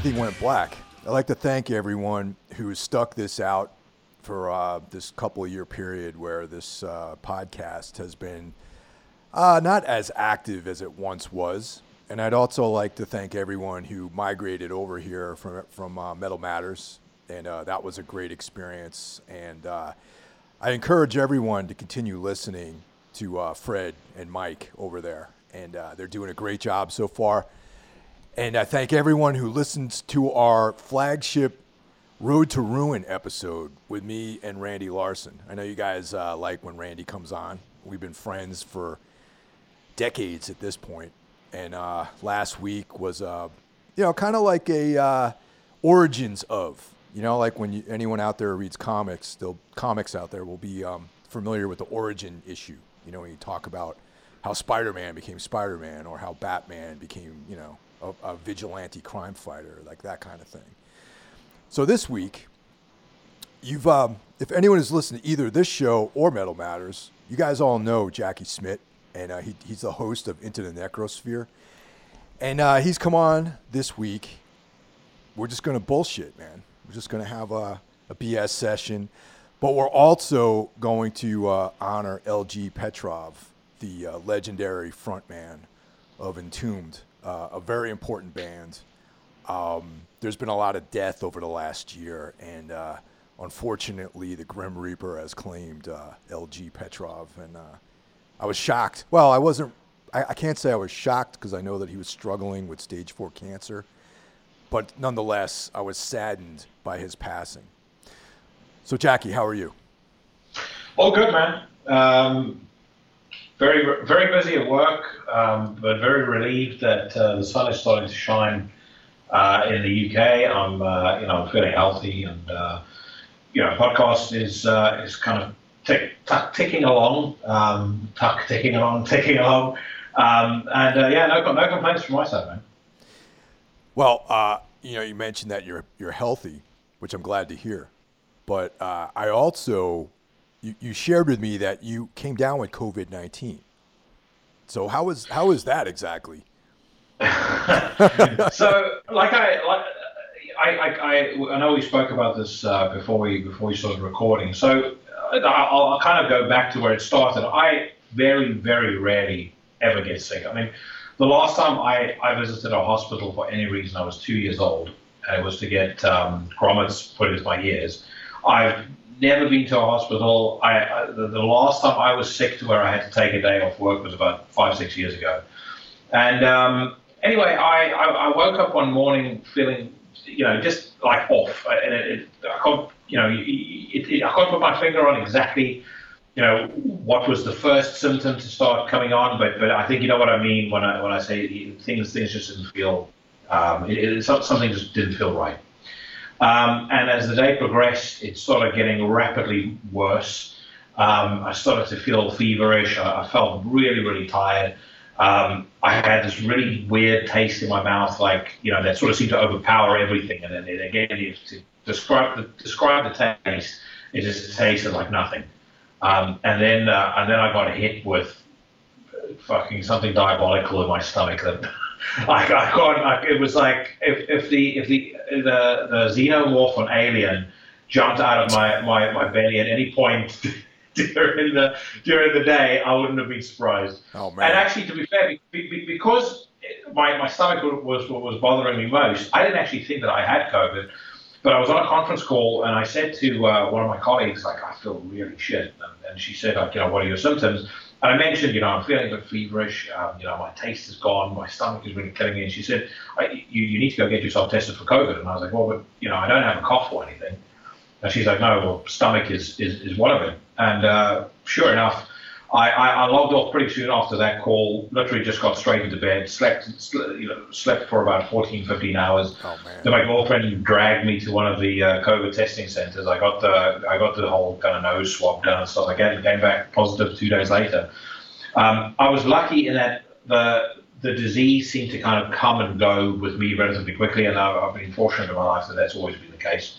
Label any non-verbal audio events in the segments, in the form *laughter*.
Everything Went Black. I'd like to thank everyone who stuck this out for uh, this couple year period where this uh, podcast has been uh, not as active as it once was. And I'd also like to thank everyone who migrated over here from, from uh, Metal Matters. And uh, that was a great experience. And uh, I encourage everyone to continue listening to Fred and Mike over there. And they're doing a great job so far. And I thank everyone who listens to our flagship Road to Ruin episode with me and Randy Larson. I know you guys uh, like when Randy comes on. We've been friends for decades at this point. And uh, last week was, uh, you know, kind of like a uh, origins of, you know, like when you, anyone out there reads comics, still comics out there will be um, familiar with the origin issue. You know, when you talk about how Spider-Man became Spider-Man or how Batman became, you know, a, a vigilante crime fighter, like that kind of thing. So this week, you've um, if anyone has listened to either this show or Metal Matters, you guys all know Jackie Smith, and uh, he, he's the host of Into the Necrosphere, and uh, he's come on this week. We're just gonna bullshit, man. We're just gonna have a, a BS session, but we're also going to uh, honor LG Petrov, the uh, legendary frontman of Entombed uh, a very important band. Um, there's been a lot of death over the last year, and uh, unfortunately, the Grim Reaper has claimed uh, LG Petrov, and uh, I was shocked. Well, I wasn't. I, I can't say I was shocked because I know that he was struggling with stage four cancer, but nonetheless, I was saddened by his passing. So, Jackie, how are you? All good, man. Um, very very busy at work, um, but very relieved that uh, the sun is starting to shine uh, in the UK. I'm uh, you know I'm feeling healthy, and uh, you know podcast is uh, is kind of tick, tuck, ticking along, um, tuck ticking along, *laughs* ticking along, um, and uh, yeah, no no complaints from my side, man. Well, you know, you mentioned that you're you're healthy, which I'm glad to hear, but I also you, you shared with me that you came down with COVID nineteen. So how is how is that exactly? *laughs* so like I like I, I, I know we spoke about this uh, before we before we started recording. So uh, I'll, I'll kind of go back to where it started. I very very rarely ever get sick. I mean, the last time I, I visited a hospital for any reason, I was two years old, and it was to get um, grommets put into my ears. I've never been to a hospital. I, I the, the, last time I was sick to where I had to take a day off work was about five six years ago. And um, anyway, I, I, I, woke up one morning feeling you know just like off, and it, it, I can't you know it, I can't put my finger on exactly you know what was the first symptom to start coming on, but but I think you know what I mean when I when I say things things just didn't feel um, it, it, something just didn't feel right. Um, and as the day progressed, it started getting rapidly worse. Um, I started to feel feverish. I, I felt really, really tired. Um, I had this really weird taste in my mouth, like you know, that sort of seemed to overpower everything. And then again, to describe the describe the taste, it just tasted like nothing. Um, and then uh, and then I got hit with fucking something diabolical in my stomach that I, I can't. I, it was like if, if the if the the the xenomorph on Alien jumped out of my, my, my belly at any point *laughs* during the during the day, I wouldn't have been surprised. Oh man! And actually, to be fair, because my, my stomach was what was bothering me most, I didn't actually think that I had COVID. But I was on a conference call and I said to uh, one of my colleagues, like, I feel really shit. And, and she said, like, you know, what are your symptoms? And I mentioned, you know, I'm feeling a bit feverish. Um, you know, my taste is gone. My stomach is really killing me. And she said, you, you need to go get yourself tested for COVID. And I was like, well, but, you know, I don't have a cough or anything. And she's like, no, well, stomach is, is, is one of it. And uh, sure enough, I, I, I, logged off pretty soon after that call. Literally just got straight into bed, slept, you know, slept for about 14, 15 hours. Oh, man. Then my girlfriend dragged me to one of the uh, COVID testing centers. I got the I got the whole kind of nose swab done and stuff. I came, came back positive two days later. Um, I was lucky in that the the disease seemed to kind of come and go with me relatively quickly, and I've been fortunate in my life that that's always been the case.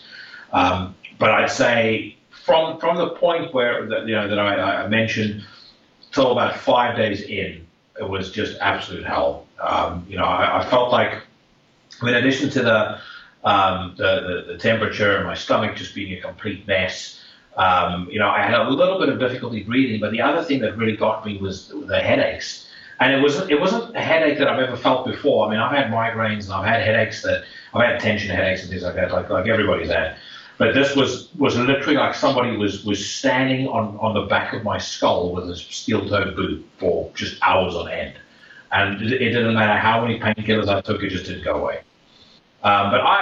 Um, but I'd say from from the point where you know that I, I mentioned till about five days in, it was just absolute hell. Um, you know, I, I, felt like in addition to the, um, the, the, the temperature and my stomach just being a complete mess, um, you know, I had a little bit of difficulty breathing. But the other thing that really got me was the headaches. And it wasn't it wasn't a headache that I've ever felt before. I mean, I've had migraines and I've had headaches that I've had tension headaches and things like that, like like everybody's had. But this was was literally like somebody was was standing on on the back of my skull with a steel-toed boot for just hours on end, and it, didn't matter how many painkillers I took, it just didn't go away. Um, but I,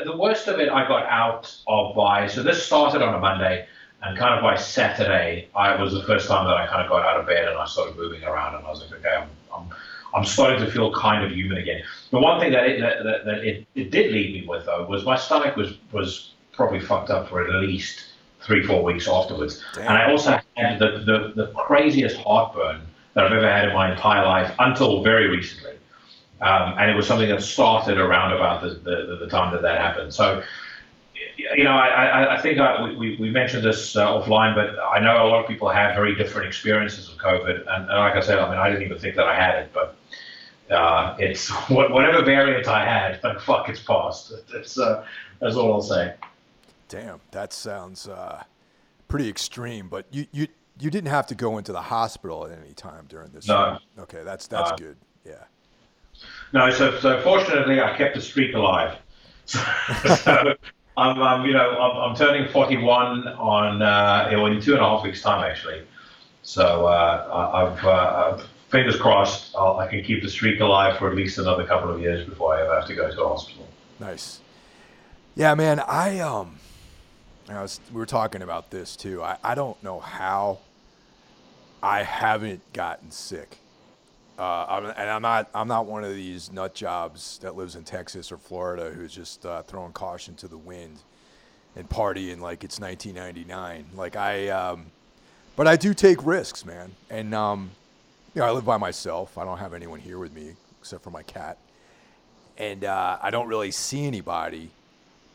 I, the worst of it, I got out of by. So this started on a Monday, and kind of by Saturday, I was the first time that I kind of got out of bed and I started moving around, and I was like, okay, I'm, I'm, I'm starting to feel kind of human again. The one thing that it, that, that it, it did leave me with though was my stomach was was probably fucked up for at least three, four weeks afterwards. Damn. And I also had the, the, the craziest heartburn that I've ever had in my entire life until very recently. Um, and it was something that started around about the, the, the, time that that happened. So, you know, I, I think I, we, we mentioned this uh, offline, but I know a lot of people have very different experiences of COVID. And, and, like I said, I mean, I didn't even think that I had it, but uh, it's *laughs* whatever variant I had, like, *laughs* fuck, it's passed. It's, uh, that's all I'll say. Damn, that sounds uh, pretty extreme. But you, you you didn't have to go into the hospital at any time during this. No. Okay, that's that's good. Yeah. No, so so fortunately, I kept the streak alive. *laughs* so I'm, I'm, you know I'm, I'm turning 41 on uh, in two and a half weeks time actually. So uh, I've, uh, fingers crossed I'll, I can keep the streak alive for at least another couple of years before I ever have to go to hospital. Nice. Yeah, man. I um was, we were talking about this too. I, I don't know how I haven't gotten sick. Uh, I'm, and I'm not I'm not one of these nut jobs that lives in Texas or Florida who's just uh, throwing caution to the wind and partying like it's 1999. Like I, um, but I do take risks, man. And um, you know, I live by myself. I don't have anyone here with me except for my cat, and uh, I don't really see anybody.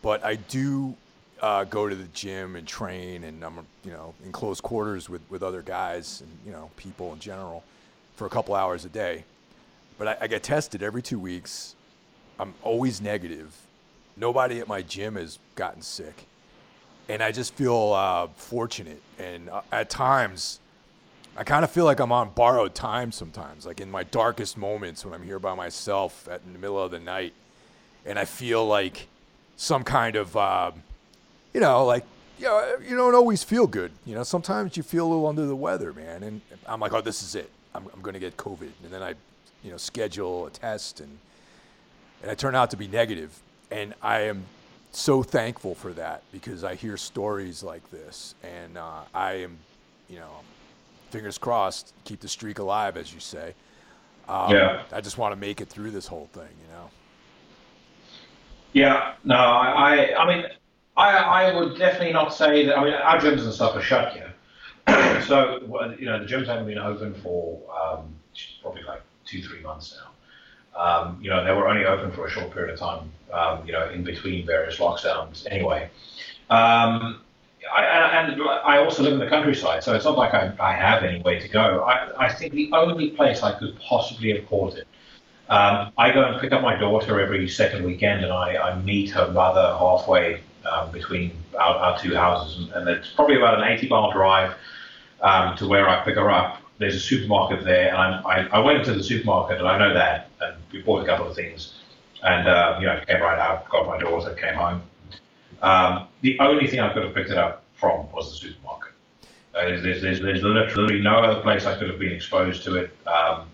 But I do uh, go to the gym and train, and I'm you know in close quarters with, with other guys and you know people in general for a couple hours a day. But I, I get tested every two weeks. I'm always negative. Nobody at my gym has gotten sick, and I just feel uh, fortunate. And uh, at times, I kind of feel like I'm on borrowed time sometimes, like in my darkest moments when I'm here by myself at, in the middle of the night, and I feel like some kind of uh, you know, like, you know, you don't always feel good. You know, sometimes you feel a little under the weather, man. And I'm like, oh, this is it. I'm, I'm going to get COVID. And then I, you know, schedule a test and, and I turn out to be negative. And I am so thankful for that because I hear stories like this. And uh, I am, you know, fingers crossed, keep the streak alive, as you say. Um, yeah. I just want to make it through this whole thing, you know? Yeah, no, I, I mean, I, I would definitely not say that. I mean, our gyms and stuff are shut here. *clears throat* so, you know, the gyms haven't been open for um, probably like two, three months now. Um, you know, they were only open for a short period of time, um, you know, in between various lockdowns anyway. Um, I, and I also live in the countryside, so it's not like I, I have any way to go. I, I think the only place I could possibly have caught it um, I go and pick up my daughter every second weekend, and I, I meet her mother halfway um, between our, our, two houses, and it's probably about an 80 mile drive um, to where I pick her up. There's a supermarket there, and I, I, went into the supermarket, and I know that, and we bought a couple of things, and uh, you know, came right out, got my daughter, came home. Um, the only thing I could have picked it up from was the supermarket. Uh, there's, there's, there's, literally no other place I could have been exposed to it. Um,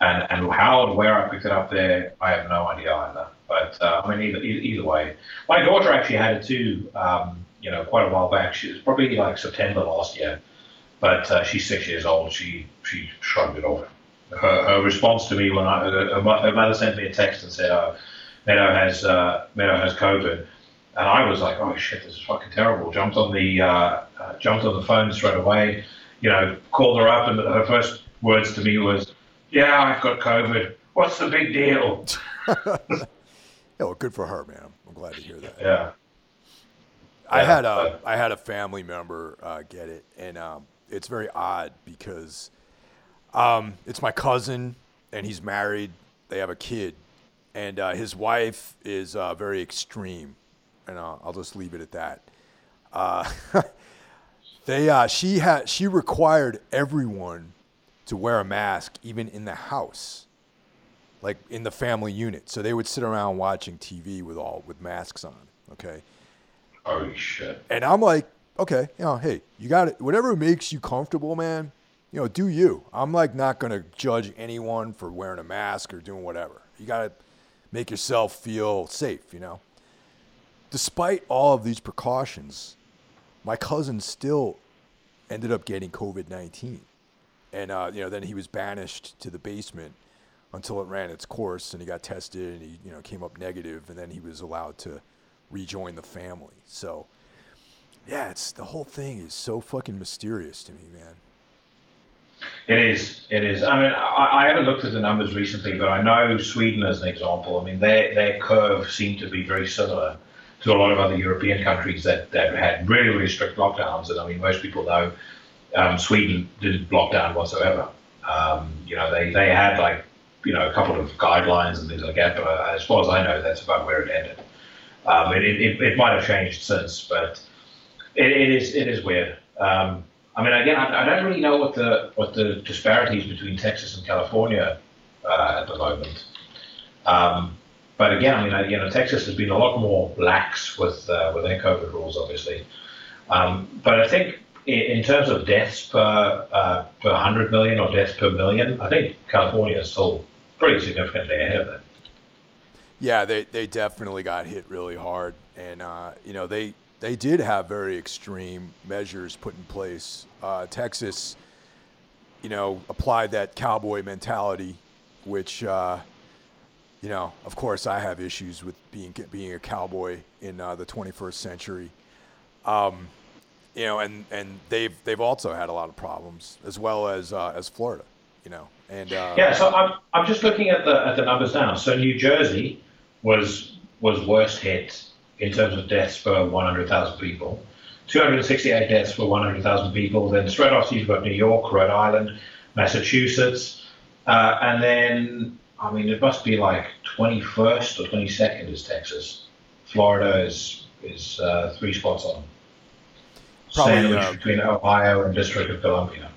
and, and how and where I picked it up there, I have no idea either. But uh, I mean, either, either way, my daughter actually had it too. Um, you know, quite a while back. She was probably like September last year, but uh, she's six years old. She she shrugged it off. Her, her response to me when I her, her mother sent me a text and said, "Oh, Meadow has uh, Meadow has COVID," and I was like, "Oh shit, this is fucking terrible." Jumped on the uh, uh, jumped on the phone straight away. You know, called her up, and her first words to me was, "Yeah, I've got COVID. What's the big deal?" *laughs* Yeah, well, good for her, man. I'm glad to hear that. Yeah. I had a I had a family member uh, get it, and um, it's very odd because um, it's my cousin, and he's married. They have a kid, and uh, his wife is uh, very extreme, and uh, I'll just leave it at that. Uh, *laughs* they uh, she had she required everyone to wear a mask, even in the house, like in the family unit. So they would sit around watching TV with all with masks on. Okay. Holy shit. And I'm like, okay, you know, hey, you got it. Whatever makes you comfortable, man. You know, do you. I'm like not gonna judge anyone for wearing a mask or doing whatever. You gotta make yourself feel safe. You know. Despite all of these precautions, my cousin still ended up getting COVID 19. And, uh, you know, then he was banished to the basement until it ran its course and he got tested and he, you know, came up negative and then he was allowed to rejoin the family. So, yeah, it's the whole thing is so fucking mysterious to me, man. It is. It is. I mean, I, I, haven't looked at the numbers recently, but I know Sweden as an example. I mean, their their curve seemed to be very similar to a lot of other European countries that, that had really, really strict lockdowns. And I mean, most people know um, Sweden didn't lock down whatsoever. Um, you know, they, they had like, you know, a couple of guidelines and things like that, but as far as I know, that's about where it ended. Um, it, it, it might have changed since, but it, it is it is weird. Um, I mean, again, I, I, don't really know what the what the disparities between Texas and California uh, at the moment. Um, but again, I mean, you know, Texas has been a lot more lax with uh, with their COVID rules, obviously. Um, but I think in terms of deaths per uh, per 100 million or deaths per million, I think California is still pretty significantly ahead of it. Yeah, they, they definitely got hit really hard, and uh, you know they they did have very extreme measures put in place. Uh, Texas, you know, applied that cowboy mentality, which uh, you know, of course, I have issues with being being a cowboy in uh, the 21st century. Um, you know, and, and they've they've also had a lot of problems as well as uh, as Florida. You know, and uh, yeah. So I'm I'm just looking at the at the numbers now. So New Jersey was was worst hit in terms of deaths per 100,000 people. 268 deaths per 100,000 people. Then straight after you've got New York, Rhode Island, Massachusetts, uh, and then I mean, it must be like 21st or 22nd is Texas. Florida is is uh, three spots on. Probably, Sandwich uh, between Ohio and District of Columbia.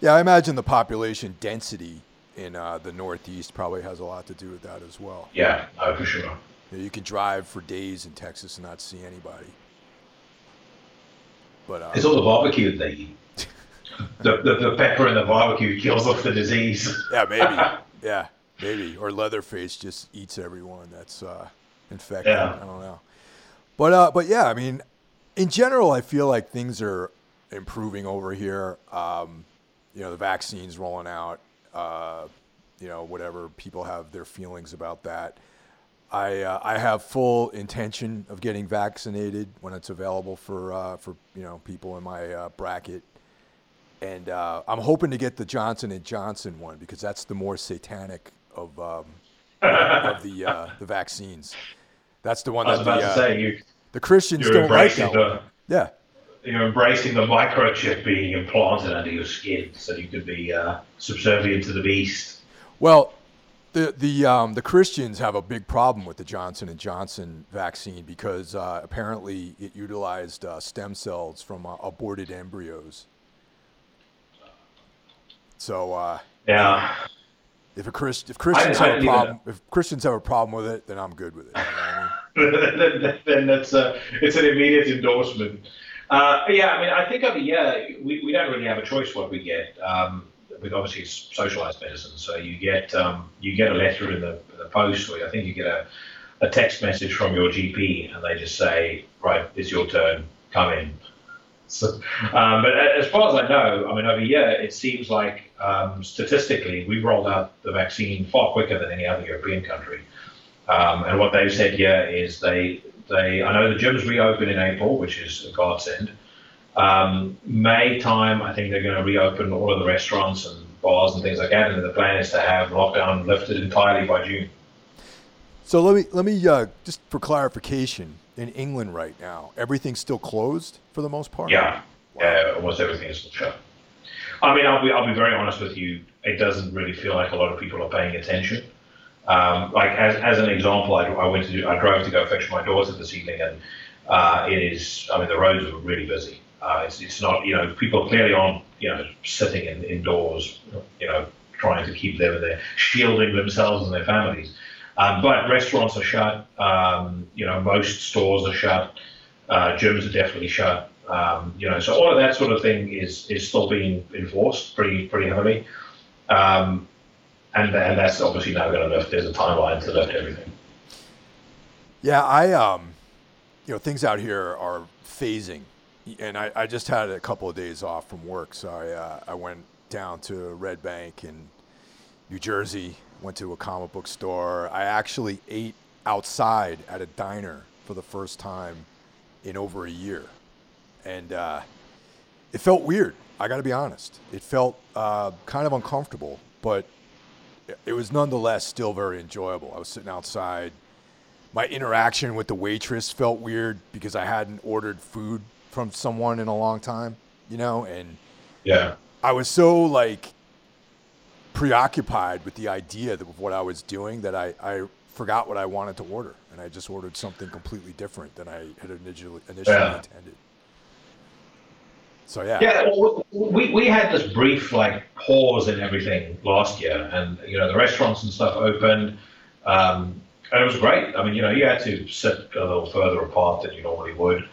Yeah, I imagine the population density in uh, the Northeast probably has a lot to do with that as well. Yeah, oh, for sure. You, know, you can drive for days in Texas and not see anybody. But uh, it's all the barbecue they eat. *laughs* the, the, the pepper and the barbecue kills off the disease. yeah, maybe. *laughs* Yeah. Maybe or Leatherface just eats everyone that's uh, infected. Yeah. I don't know. But uh, but yeah, I mean, in general, I feel like things are improving over here. Um, you know, the vaccine's rolling out. Uh, you know, whatever people have their feelings about that. I uh, I have full intention of getting vaccinated when it's available for uh, for you know people in my uh, bracket and uh, I'm hoping to get the Johnson and Johnson one because that's the more satanic of um, of the uh, the vaccines. That's the one that the, say, you, the Christians don't like that one. Yeah. You're embracing the microchip being implanted under your skin so you could be uh, subservient to the beast. Well, the the um, the Christians have a big problem with the Johnson and Johnson vaccine because uh, apparently it utilized uh, stem cells from uh, aborted embryos. So uh, yeah, if a Christ, if Christians I, I have a problem, if Christians have a problem with it, then I'm good with it. You know I mean? *laughs* then, that's a, it's an immediate endorsement. Uh, yeah, I mean, I think over here we, we don't really have a choice what we get. Um, with obviously socialized medicine, so you get um, you get a letter in the, the post, or I think you get a, a text message from your GP, and they just say, right, it's your turn, come in. So, um, but as far as I know, I mean, over here, it seems like um, statistically, we rolled out the vaccine far quicker than any other European country. Um, and what they've said here is they, they, I know the gyms reopen in April, which is a godsend. Um, May time, I think they're going to reopen all of the restaurants and bars and things like that. And the plan is to have lockdown lifted entirely by June. So let me let me uh, just for clarification in England right now, everything's still closed for the most part. Yeah, wow. yeah, almost everything is still shut. I mean, I'll be I'll be very honest with you. It doesn't really feel like a lot of people are paying attention. Um, like as, as an example, I, I went to I drove to go fetch my daughter this evening, and uh, it is I mean the roads were really busy. Uh, it's, it's not you know people clearly aren't you know sitting in, indoors you know trying to keep them there shielding themselves and their families. Um, but restaurants are shut. Um, you know most stores are shut. Uh, gyms are definitely shut. Um, you know so all of that sort of thing is is still being enforced pretty pretty heavily. Um, and, and that's obviously now going to lift. There's a timeline to lift everything. Yeah, I um, you know, things out here are phasing, and I, I just had a couple of days off from work, so I uh, I went down to Red Bank in New Jersey, went to a comic book store. I actually ate outside at a diner for the first time in over a year, and uh, it felt weird. I got to be honest. It felt uh, kind of uncomfortable, but it was nonetheless still very enjoyable. I was sitting outside. My interaction with the waitress felt weird because I hadn't ordered food from someone in a long time, you know, and yeah, I was so like preoccupied with the idea of what I was doing that I, I forgot what I wanted to order, and I just ordered something completely different than I had initially initially yeah. intended. So yeah. Yeah, we, we had this brief like pause in everything last year, and you know the restaurants and stuff opened, um, and it was great. I mean, you know, you had to sit a little further apart than you normally would.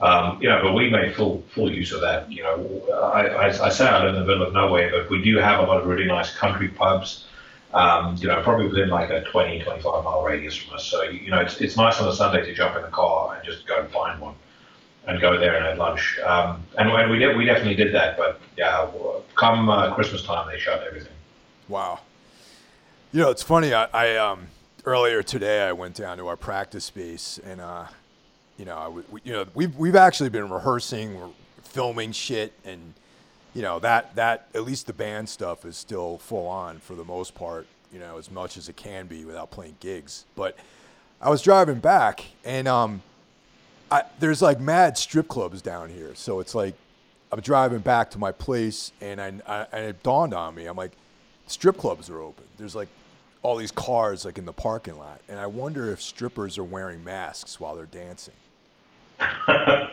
Um, you know, but we made full full use of that. You know, I, I, I say I live in the middle of nowhere, but we do have a lot of really nice country pubs. Um, you know, probably within like a 20, 25 mile radius from us. So, you know, it's, it's nice on a Sunday to jump in the car and just go and find one and go there and have lunch. Um, and, and we did, we definitely did that. But yeah, come uh, Christmas time, they shut everything. Wow. You know, it's funny. I, I um, earlier today I went down to our practice space, and uh, you know, I, we, you know, we've we've actually been rehearsing, we're filming shit, and you know that that at least the band stuff is still full on for the most part. You know, as much as it can be without playing gigs. But I was driving back, and um, I, there's like mad strip clubs down here. So it's like I'm driving back to my place, and I, I and it dawned on me. I'm like, strip clubs are open. There's like all these cars like in the parking lot, and I wonder if strippers are wearing masks while they're dancing. *laughs* but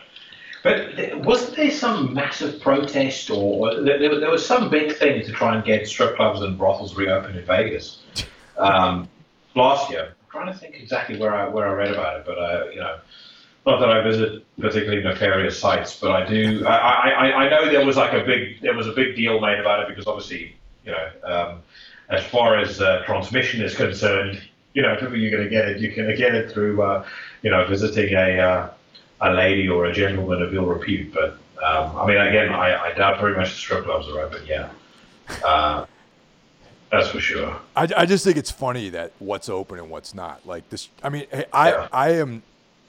wasn't there some massive protest, or there, there, was some big thing to try and get strip clubs and brothels reopened in Vegas *laughs* um, last year? I'm trying to think exactly where I where I read about it, but uh, you know not that I visit particularly nefarious sites, but I do. I, I, I know there was like a big there was a big deal made about it because obviously you know um, as far as uh, transmission is concerned, you know you're going to get it. You can get it through uh, you know visiting a uh, a lady or a gentleman of ill repute. But um, I mean, again, I, I doubt very much the strip clubs are open. Yeah. Uh, that's for sure. I, I just think it's funny that what's open and what's not. Like this, I mean, I yeah. I am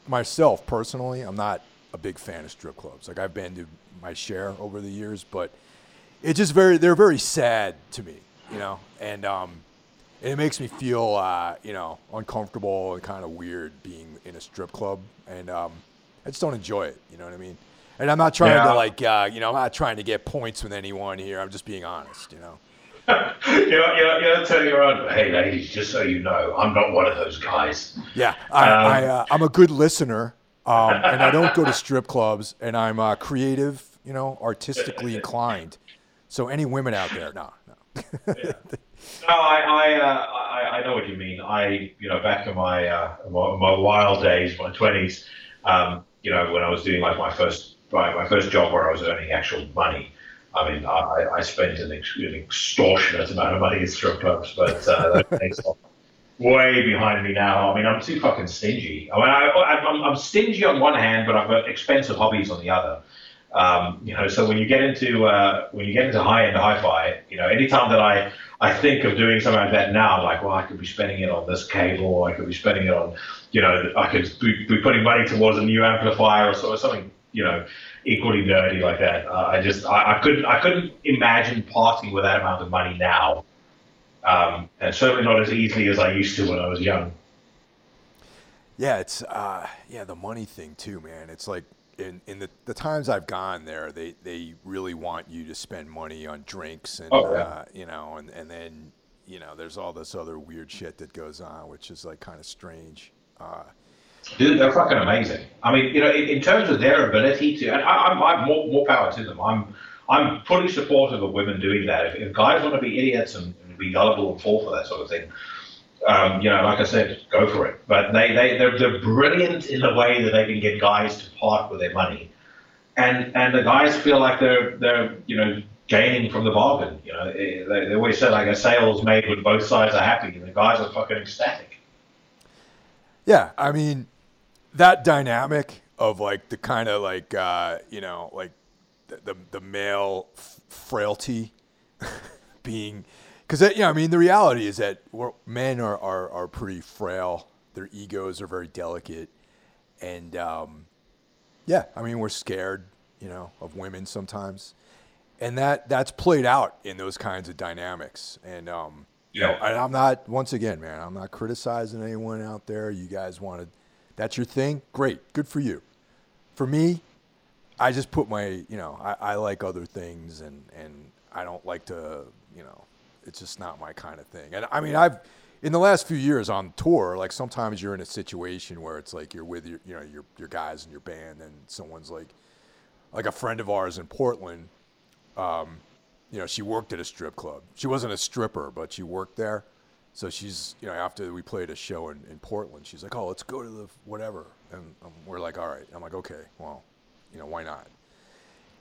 myself personally, I'm not a big fan of strip clubs. Like I've been to my share over the years, but it's just very they're very sad to me, you know, and um, it makes me feel uh, you know uncomfortable and kind of weird being in a strip club, and um, I just don't enjoy it. You know what I mean? And I'm not trying yeah. to like uh, you know I'm not trying to get points with anyone here. I'm just being honest, you know. *laughs* you're, you're, you're turning around. Hey, ladies, just so you know, I'm not one of those guys. Yeah, I, um, I, uh, I'm a good listener, um, and I don't go to strip clubs, and I'm uh, creative, you know, artistically *laughs* inclined. So any women out there, no, no. yeah. *laughs* No, I, I, uh, I, I, know what you mean. I, you know, back in my, uh, my, my wild days, my twenties, um, you know, when I was doing like my first, my, my first job where I was earning actual money, I mean, I, I spent an, ex- an, extortionate amount of money at strip clubs, but uh, that's *laughs* way behind me now. I mean, I'm too fucking stingy. I mean, I, am stingy on one hand, but I've got expensive hobbies on the other. Um, you know, so when you get into uh, when you get into high end hi-fi, you know, anytime that I I think of doing something like that now, I'm like, well, I could be spending it on this cable, or I could be spending it on, you know, I could be, be putting money towards a new amplifier or, so, or something, you know, equally nerdy like that. Uh, I just I, I, couldn't I couldn't imagine parting with that amount of money now, um, and certainly not as easily as I used to when I was young. Yeah, it's uh, yeah the money thing too, man. It's like in, in the, the times I've gone there, they, they really want you to spend money on drinks and oh, yeah. uh, you know, and, and then you know, there's all this other weird shit that goes on, which is like kind of strange. Uh, Dude, they're fucking amazing. I mean, you know, in, in terms of their ability to, and I, I'm, I'm more, more power to them. I'm, I'm fully supportive of women doing that. If, if guys want to be idiots and, and be gullible and fall for that sort of thing, um, you know, like I said, go for it. But they, they, they're, they're brilliant in the way that they can get guys to part with their money. And, and the guys feel like they're, they're, you know, gaining from the bargain. You know, they, they always say like a sale's made when both sides are happy and the guys are fucking ecstatic. Yeah. I mean, that dynamic of like the kind of like, uh, you know, like the, the, the male f- frailty *laughs* being, because you know, I mean, the reality is that we're, men are, are are pretty frail. Their egos are very delicate, and um, yeah, I mean, we're scared, you know, of women sometimes, and that that's played out in those kinds of dynamics. And um, you know, and I'm not once again, man, I'm not criticizing anyone out there. You guys wanted, that's your thing, great, good for you. For me, I just put my, you know, I, I like other things, and and I don't like to, you know it's just not my kind of thing. And I mean, I've in the last few years on tour, like sometimes you're in a situation where it's like you're with your, you know, your your guys and your band, and someone's like, like a friend of ours in Portland. Um, you know, she worked at a strip club. She wasn't a stripper, but she worked there. So she's, you know, after we played a show in, in Portland, she's like, "Oh, let's go to the whatever," and um, we're like, "All right." I'm like, "Okay, well, you know, why not?"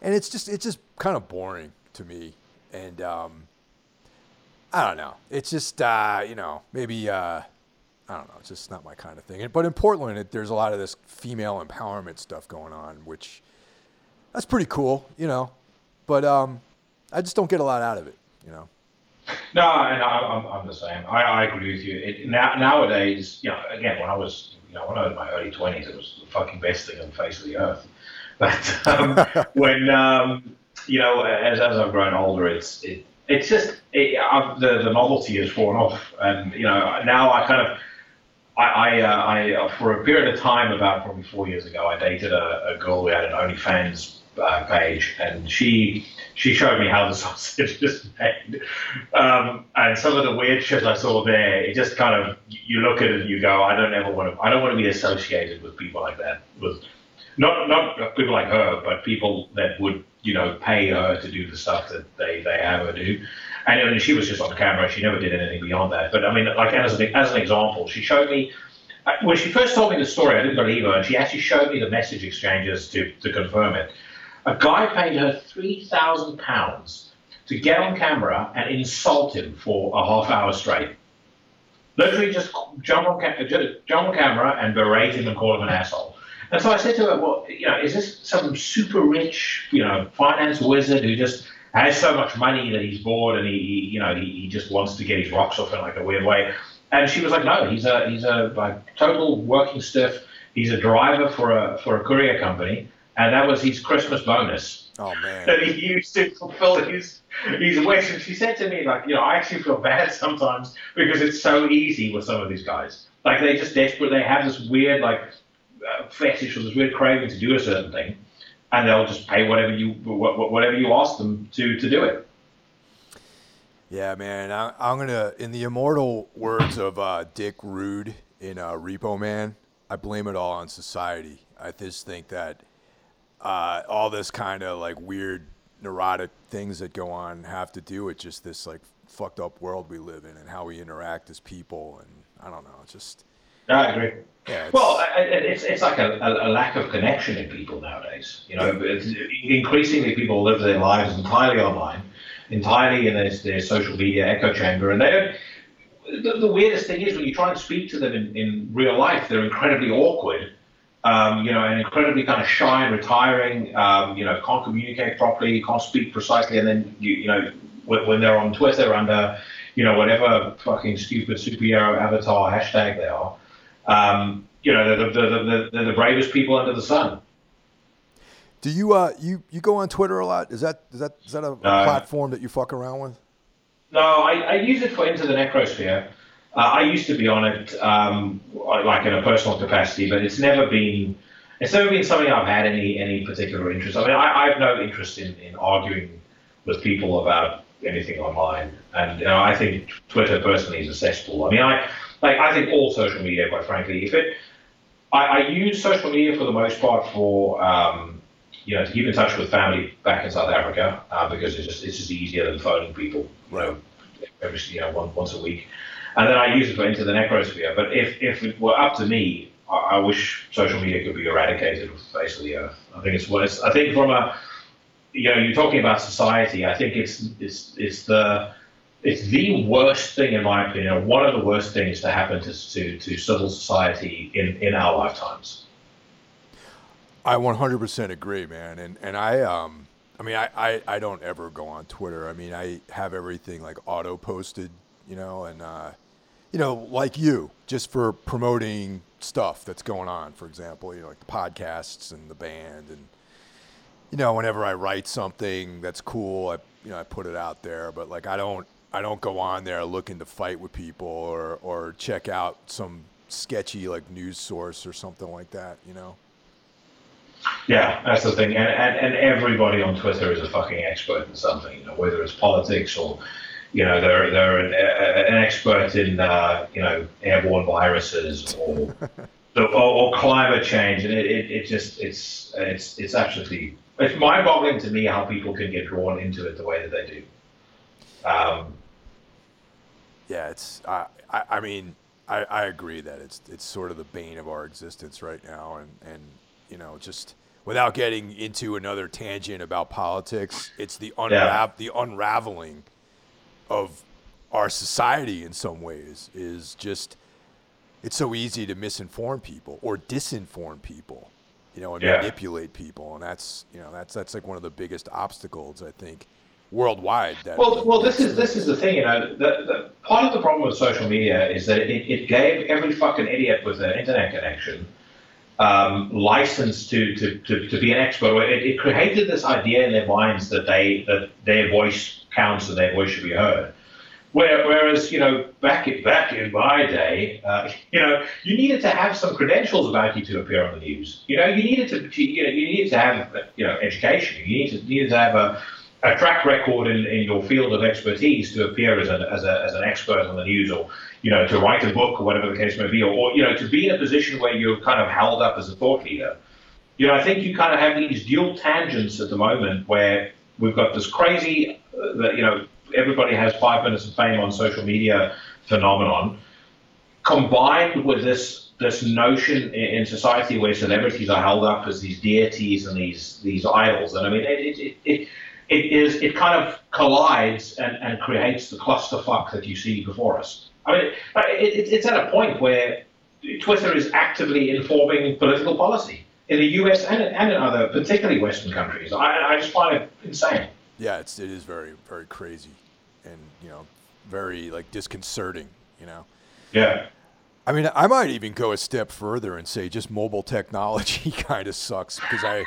And it's just, it's just kind of boring to me, and um, I don't know. It's just uh, you know maybe uh, I don't know. It's just not my kind of thing. But in Portland, it, there's a lot of this female empowerment stuff going on, which that's pretty cool, you know. But um, I just don't get a lot out of it, you know. No, and I, am I'm the same. I, I agree with you. It, now, nowadays, you know, again, when I was, you know, when I was in my early 20s, it was the fucking best thing on the face of the earth. *laughs* But um, *laughs* when, um, you know, as, as I've grown older, it's it, it's just it, the the novelty has worn off, and you know now I kind of I I, uh, I uh, for a period of time about probably four years ago I dated a, a girl who had an OnlyFans uh, page, and she she showed me how the *laughs* sausage is made, um, and some of the weird shit I saw there. It just kind of you look at it and you go, I don't ever want to I don't want to be associated with people like that. With not not people like her, but people that would you know pay her to do the stuff that they they have her do. And, and she was just on camera; she never did anything beyond that. But I mean, like as an as an example, she showed me uh, when she first told me the story. I didn't believe her, and she actually showed me the message exchanges to to confirm it. A guy paid her three thousand pounds to get on camera and insult him for a half hour straight. Literally, just jump on, ca- uh, jump on camera and berate him and call him an asshole. And so I said to her, well, you know, is this some super rich, you know, finance wizard who just has so much money that he's bored and he, he you know, he, he just wants to get his rocks off in like a weird way? And she was like, no, he's a he's a like total working stiff. He's a driver for a for a courier company, and that was his Christmas bonus. Oh man! That he used to fulfill his his wish. And she said to me, like, you know, I actually feel bad *laughs* sometimes because it's so easy with some of these guys. Like they just desperate. They have this weird like uh, fetish or this weird craving to do a certain thing, and they'll just pay whatever you whatever you ask them to to do it. Yeah, man. I, am gonna, in the immortal words of uh, Dick Rude in uh, Repo Man, I blame it all on society. I just think that uh, all this kind of like weird neurotic things that go on have to do with just this like fucked up world we live in and how we interact as people. And I don't know, it's just. I agree. Yeah, it's, well, it's, it's like a, a, lack of connection in people nowadays. You know, yeah. increasingly people live their lives entirely online, entirely in their, their social media echo chamber, and they don't. The, the, weirdest thing is when you try and speak to them in, in real life, they're incredibly awkward, um, you know, and incredibly kind of shy and retiring. Um, you know, can't communicate properly, can't speak precisely, and then you, you know, when, when they're on Twitter under, you know, whatever fucking stupid superhero avatar hashtag they are um, you know, they're the, they're, the, they're the bravest people under the sun. Do you uh you you go on Twitter a lot? Is that is that is that a, a platform that you fuck around with? No, I, I use it for Into the Necrosphere. Uh, I used to be on it um, like in a personal capacity, but it's never been it's never been something I've had any any particular interest. I mean, I, I have no interest in, in arguing with people about anything online. And you know, I think Twitter personally is a cesspool. I mean, I like I think all social media, quite frankly, if it, I, I use social media for the most part for. Um, you know, to keep in touch with family back in South Africa uh, because it's just it's just easier than phoning people, you know, every you know one, once a week. And then I use it for into the necrosphere. But if, if it were up to me, I, I wish social media could be eradicated with the face of the earth. I think it's worse. I think from a you know you're talking about society. I think it's it's it's the it's the worst thing in my opinion. One of the worst things to happen to to, to civil society in in our lifetimes. I 100% agree, man. And and I um I mean I, I, I don't ever go on Twitter. I mean I have everything like auto posted, you know, and uh, you know like you just for promoting stuff that's going on. For example, you know like the podcasts and the band and you know whenever I write something that's cool, I you know I put it out there. But like I don't I don't go on there looking to fight with people or or check out some sketchy like news source or something like that. You know. Yeah, that's the thing, and, and and everybody on Twitter is a fucking expert in something, you know, whether it's politics or, you know, they're they're an, an expert in uh, you know airborne viruses or, *laughs* or, or climate change, and it, it, it just it's it's it's absolutely it's mind-boggling to me how people can get drawn into it the way that they do. Um, yeah, it's I I, I mean I, I agree that it's it's sort of the bane of our existence right now, and and you know, just without getting into another tangent about politics, it's the unra- yeah. the unraveling of our society in some ways is just it's so easy to misinform people or disinform people, you know, and yeah. manipulate people, and that's you know that's that's like one of the biggest obstacles I think worldwide. That well, well, this is this is the thing, you know. The, the, part of the problem with social media is that it, it gave every fucking idiot with an internet connection um, license to, to, to, to, be an expert. It, it, created this idea in their minds that they that their voice counts and their voice should be heard. whereas, you know, back in, back in my day, uh, *laughs* you know, you needed to have some credentials about you to appear on the news. You know, you needed to, you know, you needed to have, you know, education. You needed to, needed to have a, a track record in, in your field of expertise to appear as, a, as, a, as an expert on the news or you know, to write a book or whatever the case may be, or, or, you know, to be in a position where you're kind of held up as a thought leader. You know, I think you kind of have these dual tangents at the moment where we've got this crazy, uh, that, you know, everybody has five minutes of fame on social media phenomenon, combined with this this notion in society where celebrities are held up as these deities and these these idols. And I mean, it, it, it, it is it kind of collides and, and creates the clusterfuck that you see before us. I mean, it, it's at a point where Twitter is actively informing political policy in the U.S. and, and in other, particularly Western countries. I, I just find it insane. Yeah, it's it is very very crazy, and you know, very like disconcerting. You know. Yeah. I mean, I might even go a step further and say just mobile technology *laughs* kind of sucks because I,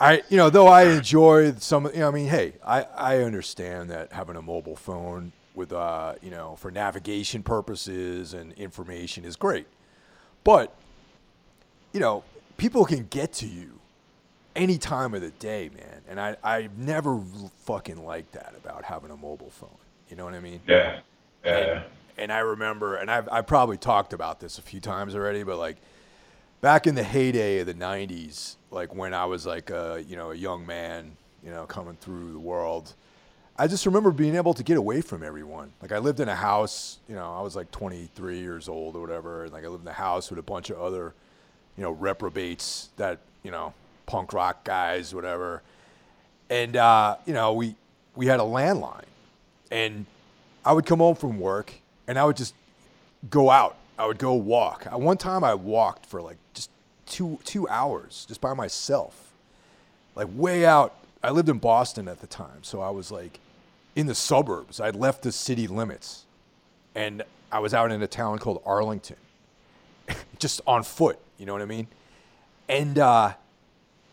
I, you know, though I enjoy some, you know, I mean, hey, I, I understand that having a mobile phone with uh, you know for navigation purposes and information is great, but you know people can get to you any time of the day, man. And I I never fucking liked that about having a mobile phone. You know what I mean? Yeah. Yeah. And, and I remember, and I've I probably talked about this a few times already, but like back in the heyday of the '90s, like when I was like a you know a young man, you know, coming through the world I just remember being able to get away from everyone. Like I lived in a house, you know, I was like 23 years old or whatever, and like I lived in a house with a bunch of other, you know, reprobates that, you know, punk rock guys, whatever. And uh, you know, we we had a landline. And I would come home from work and I would just go out. I would go walk. At one time I walked for like just two two hours just by myself. Like way out I lived in Boston at the time, so I was like in the suburbs. I'd left the city limits, and I was out in a town called Arlington, *laughs* just on foot. You know what I mean? And uh,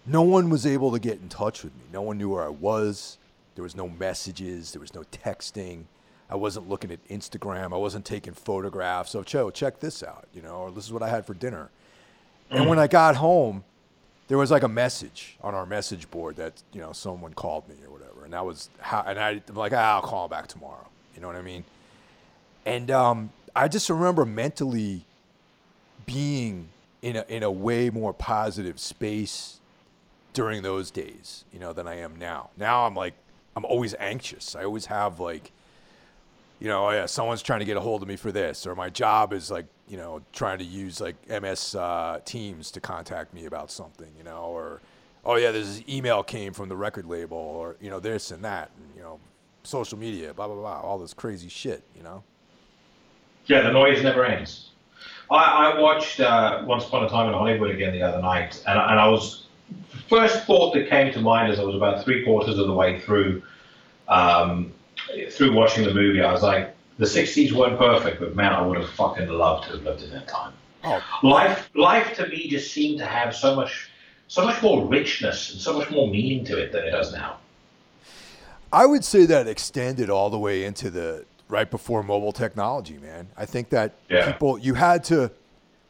no one was able to get in touch with me. No one knew where I was. There was no messages. There was no texting. I wasn't looking at Instagram. I wasn't taking photographs. So, Joe, check this out. You know, or this is what I had for dinner. And when I got home, there was like a message on our message board that you know someone called me or whatever, and that was how. And I, am like, ah, I'll call back tomorrow. You know what I mean? And um, I just remember mentally being in a in a way more positive space during those days, you know, than I am now. Now I'm like, I'm always anxious. I always have like, you know, oh yeah, someone's trying to get a hold of me for this, or my job is like, you know, trying to use like MS uh, Teams to contact me about something, you know, or oh yeah, this email came from the record label, or you know, this and that, and you know, social media, blah blah blah, all this crazy shit, you know. Yeah, the noise never ends. I, I watched uh, Once Upon a Time in Hollywood again the other night, and, and I was first thought that came to mind as I was about three quarters of the way through um, through watching the movie. I was like, the '60s weren't perfect, but man, I would have fucking loved to have lived in that time. Oh. Life, life to me just seemed to have so much, so much more richness and so much more meaning to it than it does now. I would say that extended all the way into the right before mobile technology, man. I think that yeah. people you had to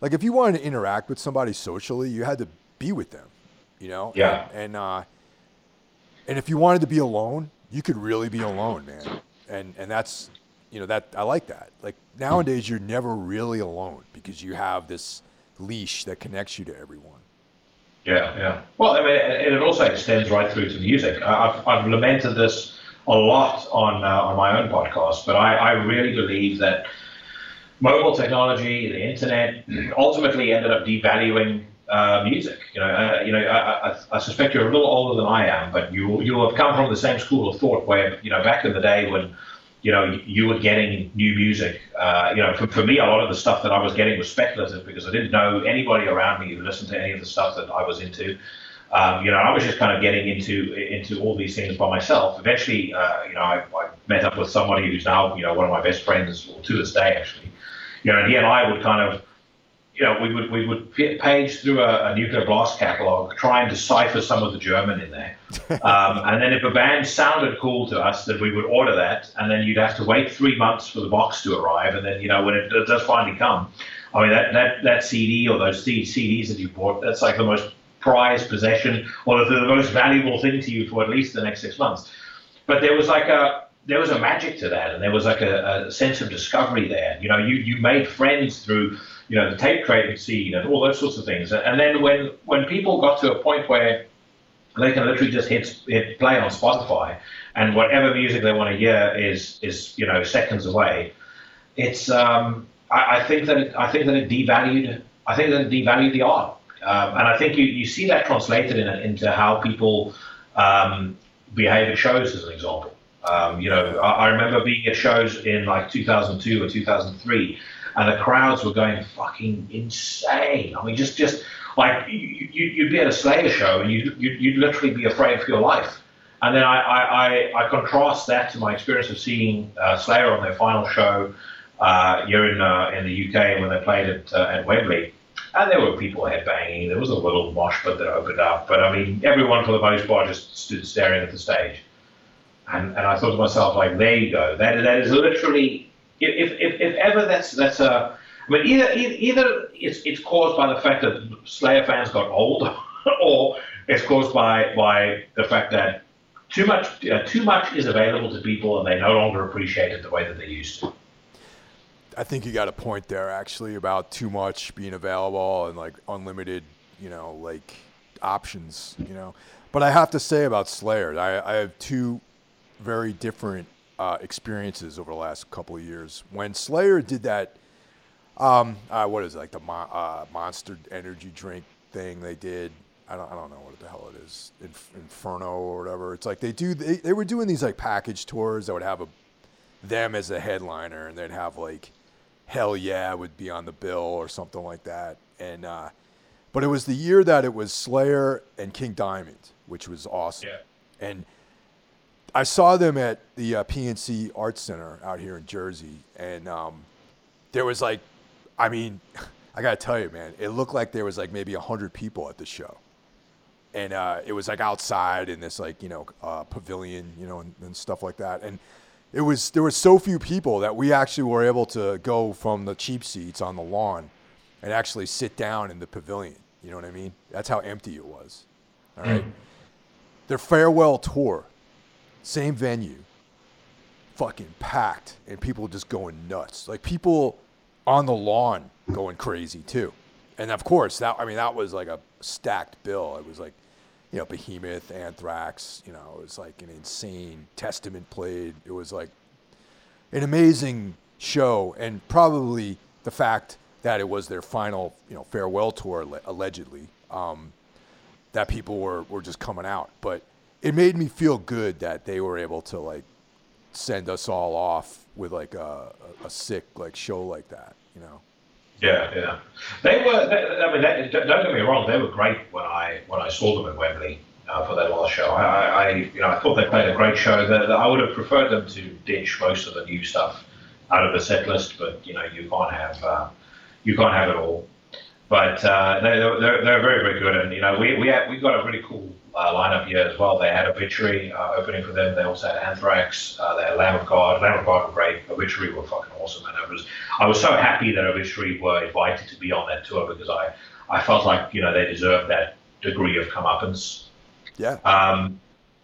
like if you wanted to interact with somebody socially, you had to be with them, you know? Yeah. And and, uh, and if you wanted to be alone, you could really be alone, man. And and that's you know that I like that. Like nowadays you're never really alone because you have this leash that connects you to everyone. Yeah, yeah. Well, I mean, and it also extends right through to music. I've, I've lamented this a lot on uh, on my own podcast, but I, I really believe that mobile technology, the internet, *clears throat* ultimately ended up devaluing uh, music. You know, uh, you know, I, I, I, suspect you're a little older than I am, but you you have come from the same school of thought where you know back in the day when you know you were getting new music. Uh, you know, for, for me, a lot of the stuff that I was getting was speculative because I didn't know anybody around me who listened to any of the stuff that I was into. Um, you know, I was just kind of getting into into all these things by myself. Eventually, uh, you know, I, I, met up with somebody who's now, you know, one of my best friends, to this day, actually. You know, and he and I would kind of, you know, we would we would page through a, a Nuclear Blast catalog, try and decipher some of the German in there, *laughs* um, and then if a band sounded cool to us, then we would order that, and then you'd have to wait three months for the box to arrive, and then you know when it, it does finally come. I mean, that, that, that CD or those CDs that you bought, that's like the most prized possession or the, most valuable thing to you for at least the next six months. But there was like a there was a magic to that, and there was like a, a sense of discovery there. You know, you you made friends through you know the tape trading scene and all those sorts of things. And then when when people got to a point where they can literally just hit hit play on Spotify, and whatever music they want to hear is is you know seconds away. It's um, I, I think that it, I think that it devalued I think that it devalued the art. Um, and I think you, you see that translated in, into how people um, behave at shows, as an example. Um, you know, I, I, remember being at shows in like 2002 or 2003, and the crowds were going fucking insane. I mean, just just like you, you'd be at a Slayer show and you you'd, you'd literally be afraid for your life. And then I, I, I, contrast that to my experience of seeing uh, Slayer on their final show uh, here in uh, in the UK when they played at uh, at Wembley. And there were people headbanging. There was a little mosh pit that opened up. But I mean, everyone for the most part just stood staring at the stage. And, and I thought to myself, like, there you go. That, that is literally, if, if, if ever that's, that's a, I mean, either, either it's, it's caused by the fact that Slayer fans got old, *laughs* or it's caused by, by the fact that too much, uh, too much is available to people and they no longer appreciate it the way that they used to. I think you got a point there actually about too much being available and like unlimited, you know, like options, you know. But I have to say about Slayer, I, I have two very different uh, experiences over the last couple of years. When Slayer did that, um, uh, what is it, like the mo- uh, Monster Energy drink thing they did? I don't, I don't know what the hell it is, Inf- Inferno or whatever. It's like they do. They, they were doing these like package tours that would have a them as a headliner, and they'd have like Hellyeah would be on the bill or something like that. And uh, but it was the year that it was Slayer and King Diamond, which was awesome. Yeah. And I saw them at the uh, PNC Arts Center out here in Jersey, and um, there was like, I mean, *laughs* I gotta tell you, man, it looked like there was like maybe hundred people at the show, and uh, it was like outside in this like you know uh, pavilion, you know, and, and stuff like that, and it was there were so few people that we actually were able to go from the cheap seats on the lawn and actually sit down in the pavilion. You know what I mean? That's how empty it was. All right. Mm. Their farewell tour same venue, fucking packed, and people just going nuts. Like people on the lawn going crazy too. And of course, that I mean that was like a stacked bill. It was like, you know, Behemoth, Anthrax. You know, it was like an insane Testament played. It was like an amazing show, and probably the fact that it was their final, you know, farewell tour allegedly. Um, that people were, were just coming out, but it made me feel good that they were able to like send us all off with like a, a sick like show like that, you know. Yeah, yeah. They were. They, I mean, they, don't get me wrong. They were great when I when I saw them at Wembley uh, for their last show. I, I, you know, I thought they played a great show. That I would have preferred them to ditch most of the new stuff out of the set list, but you know, you can't have uh, you can't have it all. But uh, they, they're, they're very very good, and you know, we we had, we got a really cool uh, lineup here as well. They had Obituary uh, opening for them. They also had Anthrax. Uh, they had Lamb of God. Lamb of God were great. Obituary were fucking awesome. And I was I was so happy that Obituary were invited to be on that tour because I I felt like you know they deserved that degree of comeuppance. Yeah. Um,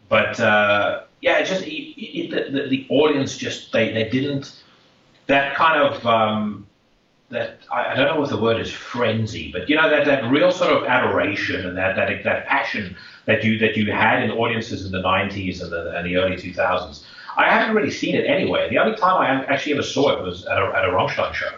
but uh, yeah, just it, it, the, the audience just they, they didn't that kind of um, that I, I, don't know what the word is frenzy, but you know that, that real sort of adoration and that, that that passion that you that you had in audiences in the 90s and the, and the early 2000s. I haven't really seen it anyway. The only time I actually ever saw it was at a, at a Rammstein show.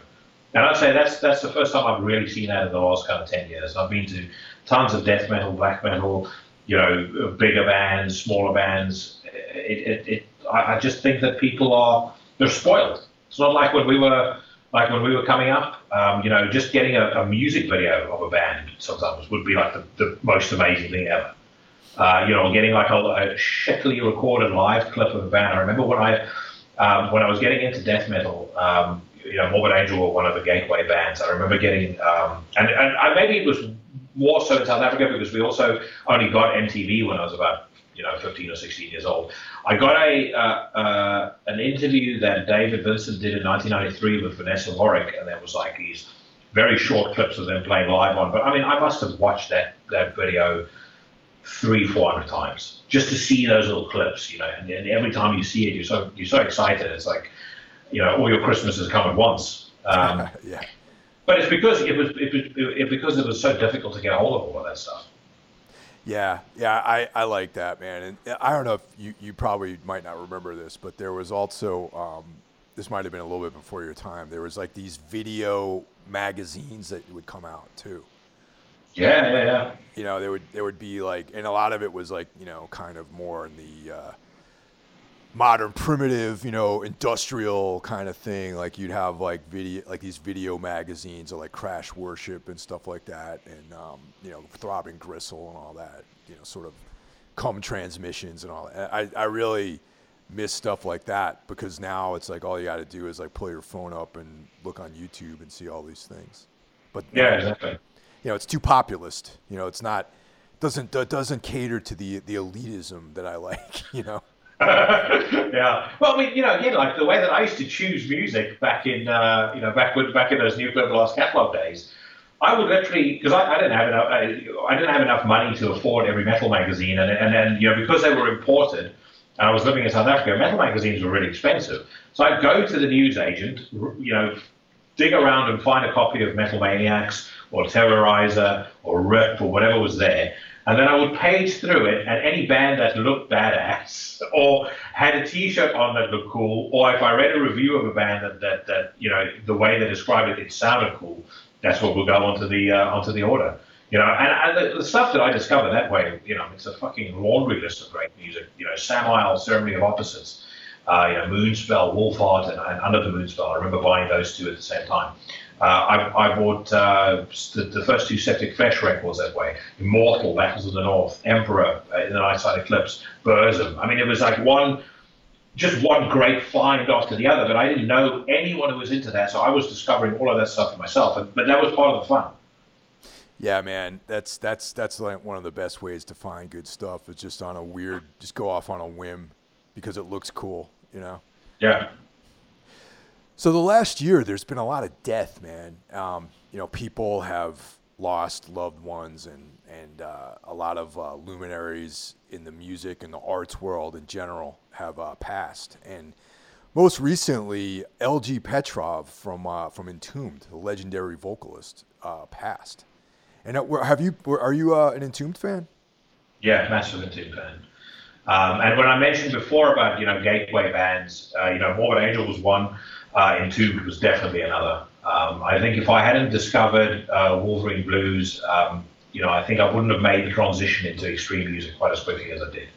And I'd say that's that's the first time I've really seen that in the last kind of 10 years. I've been to tons of death metal, black metal, you know, bigger bands, smaller bands. It, it, it I, I just think that people are they're spoiled. It's not like when we were like when we were coming up, um, you know, just getting a, a, music video of a band sometimes would be like the, the most amazing thing ever. Uh, you know, getting like a, a shittily recorded live clip of a band. I remember when I um, when I was getting into death metal, um, you know, Morbid Angel were one of the gateway bands. I remember getting, um, and, and I, maybe it was more so in South Africa because we also only got MTV when I was about you know 15 or 16 years old. I got a uh, uh, an interview that David Vincent did in 1993 with Vanessa Warwick, and there was like these very short clips of them playing live on. But I mean, I must have watched that that video three, four hundred times just to see those little clips, you know. And, and, every time you see it, you're so you're so excited. It's like, you know, all your Christmases come at once. Um, *laughs* yeah. But it's because it was it, it, because it was so difficult to get a hold of all of that stuff. Yeah, yeah, I, I like that, man. And I don't know if you, you probably might not remember this, but there was also, um, this might have been a little bit before your time, there was like these video magazines that would come out too. Yeah, yeah, yeah. You know, there would there would be like, and a lot of it was like, you know, kind of more in the uh, modern, primitive, you know, industrial kind of thing. Like you'd have like video, like these video magazines or like Crash Worship and stuff like that, and um, you know, Throbbing Gristle and all that. You know, sort of come transmissions and all that. I I really miss stuff like that because now it's like all you got to do is like pull your phone up and look on YouTube and see all these things. But yeah, exactly you know, it's too populist. You know, it's not doesn't doesn't cater to the the elitism that I *laughs* like. You know. *laughs* yeah. Well, I mean, you know, again, like the way that I used to choose music back in, uh, you know, back when, back in those Nuclear Blast catalog days, I would literally because I, I, didn't have enough, I, I, didn't have enough money to afford every metal magazine, and and then you know because they were imported, and I was living in South Africa, metal magazines were really expensive. So I'd go to the newsagent, you know, dig around and find a copy of Metal Maniacs or Terrorizer or Rip or whatever was there. And then I would page through it, and any band that looked badass, *laughs* or had a T-shirt on that looked cool, or if I read a review of a band that, that, that you know the way they described it, it sounded cool. That's what would go onto the uh, onto the order. You know, and, and the, the, stuff that I discovered that way, you know, it's a fucking laundry list of great music. You know, Samael, Ceremony of Opposites, uh, you know, Moonspell, Wolfheart, and, and Under the Moonspell. I remember buying those two at the same time. Uh, I, I, bought uh, the, the, first two Septic Flesh records that way. Immortal, Battles of the North, Emperor, uh, In the Nightside Eclipse, Burzum. I mean, it was like one, just one great find after the other. But I didn't know anyone who was into that, so I was discovering all of that stuff for myself. And, but that was part of the fun. Yeah, man, that's that's that's like one of the best ways to find good stuff. It's just on a weird, just go off on a whim because it looks cool, you know. Yeah. So the last year, there's been a lot of death, man. Um, you know, people have lost loved ones and and uh, a lot of uh, luminaries in the music and the arts world in general have uh, passed. And most recently, L.G. Petrov from uh, from Entombed, the legendary vocalist, uh, passed. And uh, have you? Are you an Entombed fan? Yeah, massive Entombed fan. Um, and when I mentioned before about you know gateway bands, you know Morbid Angel was one. Entombed was definitely another. Um, I think if I hadn't discovered Wolverine Blues, um, you know, I think I wouldn't have made the transition into extreme music quite as quickly as I did.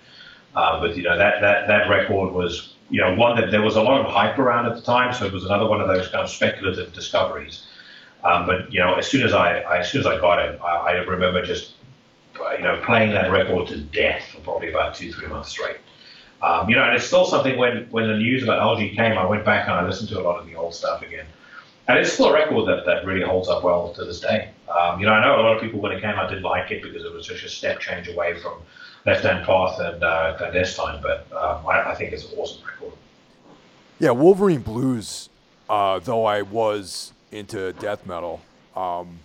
Uh, but you know, that that that record was you know one that there was a lot of hype around at the time, so it was another one of those kind of speculative discoveries. Um, but you know, as soon as I, I, as soon as I got it, I, I remember just you know playing that record to death for probably about two three months straight. Um, you know, and it's still something when when the news about LG came, I went back and I listened to a lot of the old stuff again and it's still a record that, that really holds up well to this day. Um, you know, I know a lot of people when it came out didn't like it because it was such a step change away from Left Hand Path and uh, Clandestine, but um, I, I, think it's an awesome record. Yeah, Wolverine Blues, uh, though I was into death metal, um,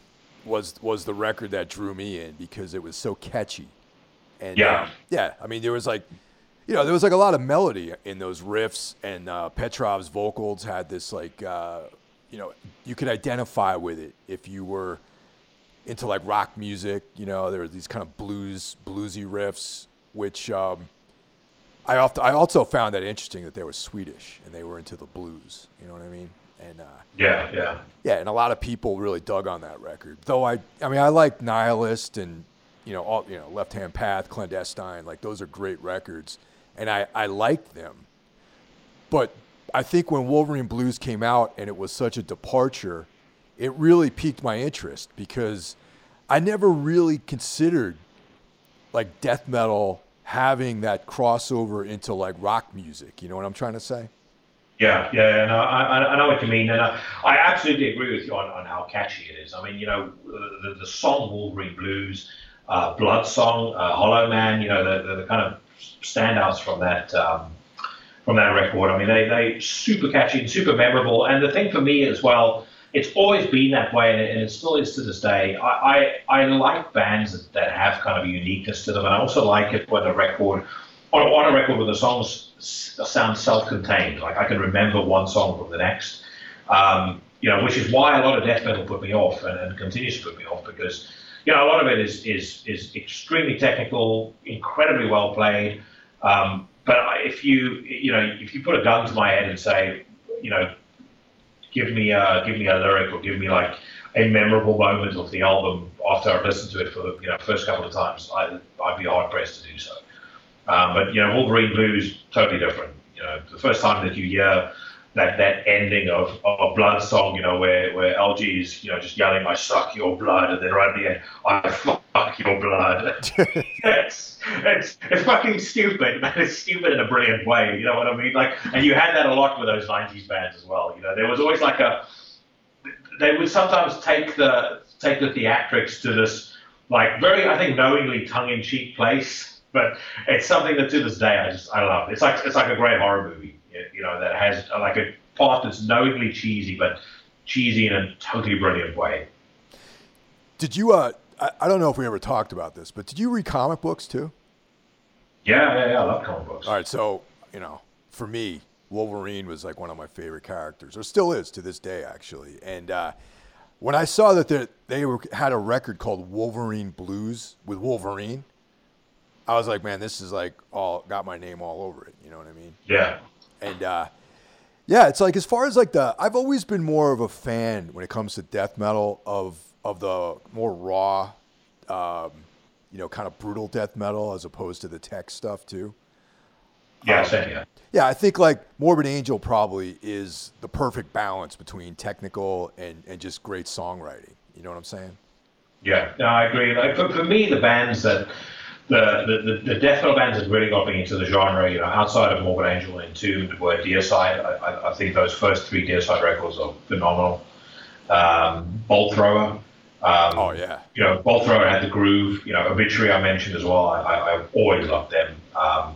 was was the record that drew me in because it was so catchy. And yeah, um, yeah, I mean there was like, you know, there was like a lot of melody in those riffs, and uh, Petrov's vocals had this like uh, you know, you could identify with it if you were into like rock music. You know, there were these kind of blues, bluesy riffs, which um, I, often, I also found that interesting that they were Swedish and they were into the blues. You know what I mean? And uh, yeah, yeah, yeah, and a lot of people really dug on that record. Though I, I mean, I like Nihilist and you know, all you know, Left Hand Path, Clandestine. Like those are great records, and I I liked them. But I think when Wolverine Blues came out and it was such a departure, it really piqued my interest because I never really considered like death metal having that crossover into like rock music. You know what I'm trying to say? Yeah, yeah, no, I, I know what you mean, and I, I absolutely agree with you on, on how catchy it is. I mean, you know, the, the song Wolverine Blues, uh, Blood Song, uh, Hollow Man, you know, the, the, the, kind of standouts from that um, from that record. I mean, they they super catchy and super memorable. And the thing for me as well, it's always been that way, and it, still is to this day. I, I, I like bands that, that have kind of a uniqueness to them, and I also like it when a record on, on a record where the songs sound self-contained. Like I can remember one song from the next. Um, you know, which is why a lot of death metal put me off and, and continues to put me off because you know a lot of it is is is extremely technical, incredibly well played. Um, but if you you know if you put a gun to my head and say you know give me a give me a lyric or give me like a memorable moment of the album after I've listened to it for the you know first couple of times, I, I'd be hard pressed to do so. Um, but you know Wolverine Blues totally different. You know the first time that you hear that that ending of, of Blood Song, you know, where where LG is, you know, just yelling, "I suck your blood," and then right at the end, "I fuck your blood." *laughs* it's, it's it's fucking stupid, *laughs* but it's stupid in a brilliant way. You know what I mean? Like, and you had that a lot with those '90s bands as well. You know, there was always like a they would sometimes take the take the theatrics to this like very, I think, knowingly tongue-in-cheek place. But it's something that to this day I just I love. It's like it's like a great horror movie you know, that has like a part that's knowingly cheesy, but cheesy in a totally brilliant way. Did you? Uh, I, I don't know if we ever talked about this, but did you read comic books too? Yeah, yeah, yeah. I love comic books. All right, so you know, for me, Wolverine was like one of my favorite characters, or still is to this day, actually. And uh, when I saw that they were, had a record called Wolverine Blues with Wolverine, I was like, man, this is like all got my name all over it. You know what I mean? Yeah. And uh, yeah, it's like as far as like the I've always been more of a fan when it comes to death metal of of the more raw, um, you know, kind of brutal death metal as opposed to the tech stuff too. Yeah, um, same, yeah. Yeah, I think like Morbid Angel probably is the perfect balance between technical and, and just great songwriting. You know what I'm saying? Yeah, no, I agree. Like for, for me, the bands that the, the, the death metal bands that really got me into the genre, you know, outside of Morbid Angel and Entombed were Deicide. I, I think those first three Deicide records are phenomenal. Um, Bolt Thrower. Um, oh yeah. You know, Bolt Thrower had the groove. You know, Obituary I mentioned as well. I, I, I always loved them. Um,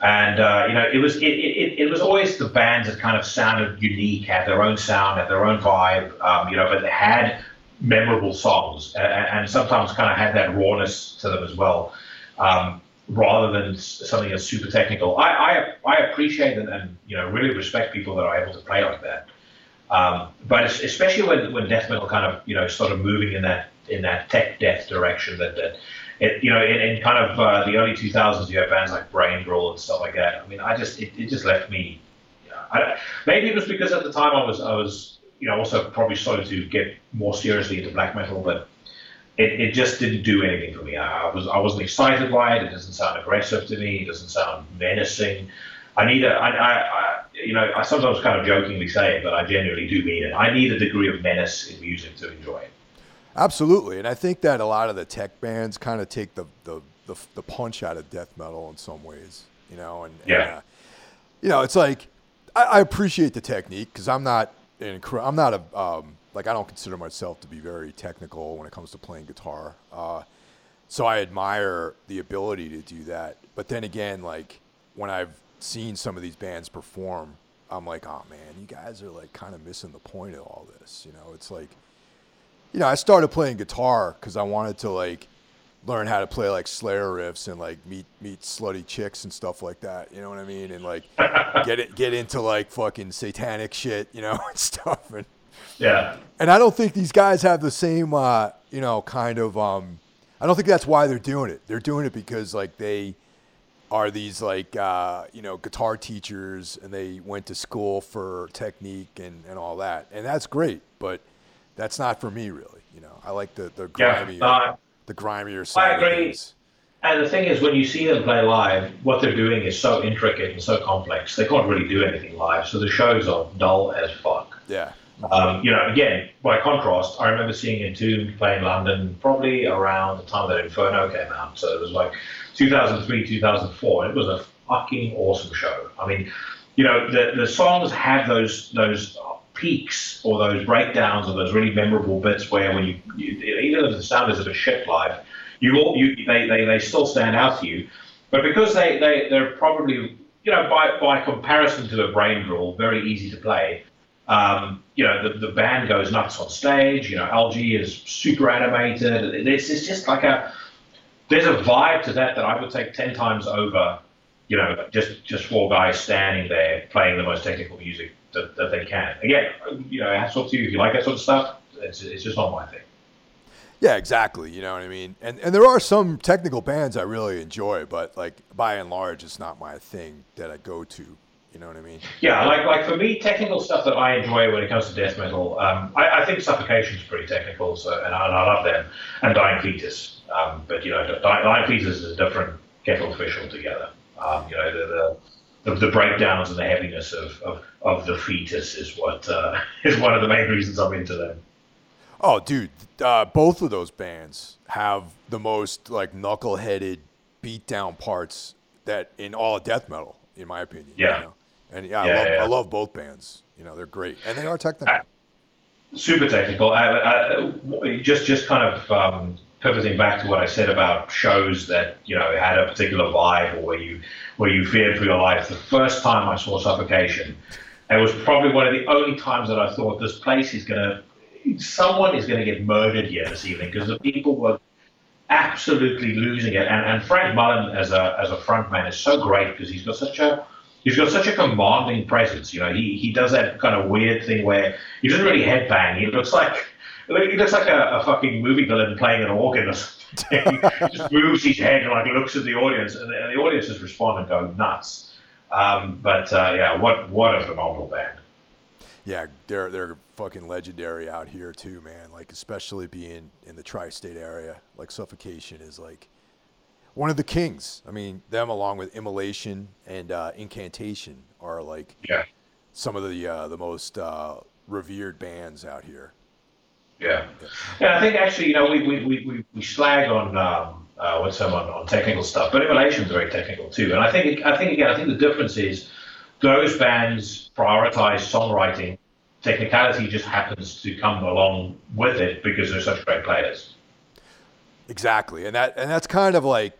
and uh, you know, it was it, it, it was always the bands that kind of sounded unique, had their own sound, had their own vibe. Um, you know, but they had memorable songs, and, and sometimes kind of had that rawness to them as well. Um, rather than something that's super technical. I, I, I appreciate and, and, you know really respect people that are able to play like that. Um, but especially when, when death metal kind of you know started moving in that in that tech death direction that, that it, you know in, in kind of uh, the early 2000s you had bands like Brain and stuff like that. I mean I just it, it just left me. I, maybe it was because at the time I was I was you know also probably started to get more seriously into black metal, but it, it just didn't do anything for me. I, was I wasn't excited by it. It doesn't sound aggressive to me. It doesn't sound menacing. I need a I, I, I you know I sometimes kind of jokingly say it, but I genuinely do mean it. I need a degree of menace in music to enjoy it. Absolutely, and I think that a lot of the tech bands kind of take the the, the, the punch out of death metal in some ways, you know, and, yeah. And, uh, you know, it's like I, I appreciate the technique because I'm not an, I'm not a um, like I don't consider myself to be very technical when it comes to playing guitar. Uh, so I admire the ability to do that. But then again, like when I've seen some of these bands perform, I'm like, oh man, you guys are like kind of missing the point of all this. You know, it's like, you know, I started playing guitar because I wanted to like learn how to play like Slayer riffs and like meet meet slutty chicks and stuff like that. You know what I mean? And like get it get into like fucking satanic shit, you know, *laughs* and stuff. And yeah. And I don't think these guys have the same, uh, you know, kind of. Um, I don't think that's why they're doing it. They're doing it because like they are these like uh, you know guitar teachers and they went to school for technique and, and all that, and that's great. But that's not for me really. You know, I like the the grimy, yeah, uh, the grimier side. I agree. And the thing is, when you see them play live, what they're doing is so intricate and so complex. They can't really do anything live, so the shows are dull as fuck. Yeah. Um, you know, again, by contrast, I remember seeing Entombed play in London probably around the time that Inferno came out. So it was like 2003, 2004. It was a fucking awesome show. I mean, you know, the, the songs have those those peaks or those breakdowns or those really memorable bits where when you, you even if the sound is a shit live, you all you they, they, they still stand out to you. But because they, they, they're probably, you know, by, by comparison to a Brain Drill, very easy to play um, you know, the, the band goes nuts on stage. You know, LG is super animated. It's, it's just like a, there's a vibe to that that I would take 10 times over, you know, just, just four guys standing there playing the most technical music that, that they can. Again, you know, hats off to you if you like that sort of stuff. It's, it's just not my thing. Yeah, exactly. You know what I mean? And and there are some technical bands I really enjoy, but like by and large, it's not my thing that I go to you know what I mean? Yeah, like like for me, technical stuff that I enjoy when it comes to death metal, um, I, I think Suffocation's pretty technical, so and I, and I love them, and Dying Fetus. Um, but you know, Dying, Dying Fetus is a different kettle of fish altogether. Um, you know, the, the the, the breakdowns and the heaviness of, of, of the fetus is what uh, *laughs* is one of the main reasons I'm into them. Oh, dude, uh, both of those bands have the most like knuckle-headed beatdown parts that in all death metal, in my opinion. Yeah. You know? And yeah, yeah, I, love, yeah. I love both bands. You know, they're great, and they are technical. Uh, super technical. Uh, just just kind of um, pivoting back to what I said about shows that you know had a particular vibe, or where you where you feared for your life. The first time I saw Suffocation, it was probably one of the only times that I thought this place is gonna, someone is gonna get murdered here this evening because the people were absolutely losing it. And, and Frank Mullen as a as a frontman is so great because he's got such a he's got such a commanding presence. You know, he, he does that kind of weird thing where he doesn't really headbang. He looks like he looks like a, a fucking movie villain playing an organ or something. *laughs* he just moves his head and like looks at the audience, and the, and the audience just respond and go nuts. Um, but uh, yeah, what what a phenomenal band. Yeah, they're they're fucking legendary out here too, man. Like especially being in the tri-state area, like Suffocation is like one of the kings. I mean, them along with Immolation and uh, Incantation are like yeah. some of the uh, the most uh, revered bands out here. Yeah. yeah, I think actually, you know, we we, we, we slag on um, uh, what's some on, on technical stuff, but Immolation is very technical too. And I think I think again, I think the difference is those bands prioritize songwriting. Technicality just happens to come along with it because they're such great players. Exactly, and that and that's kind of like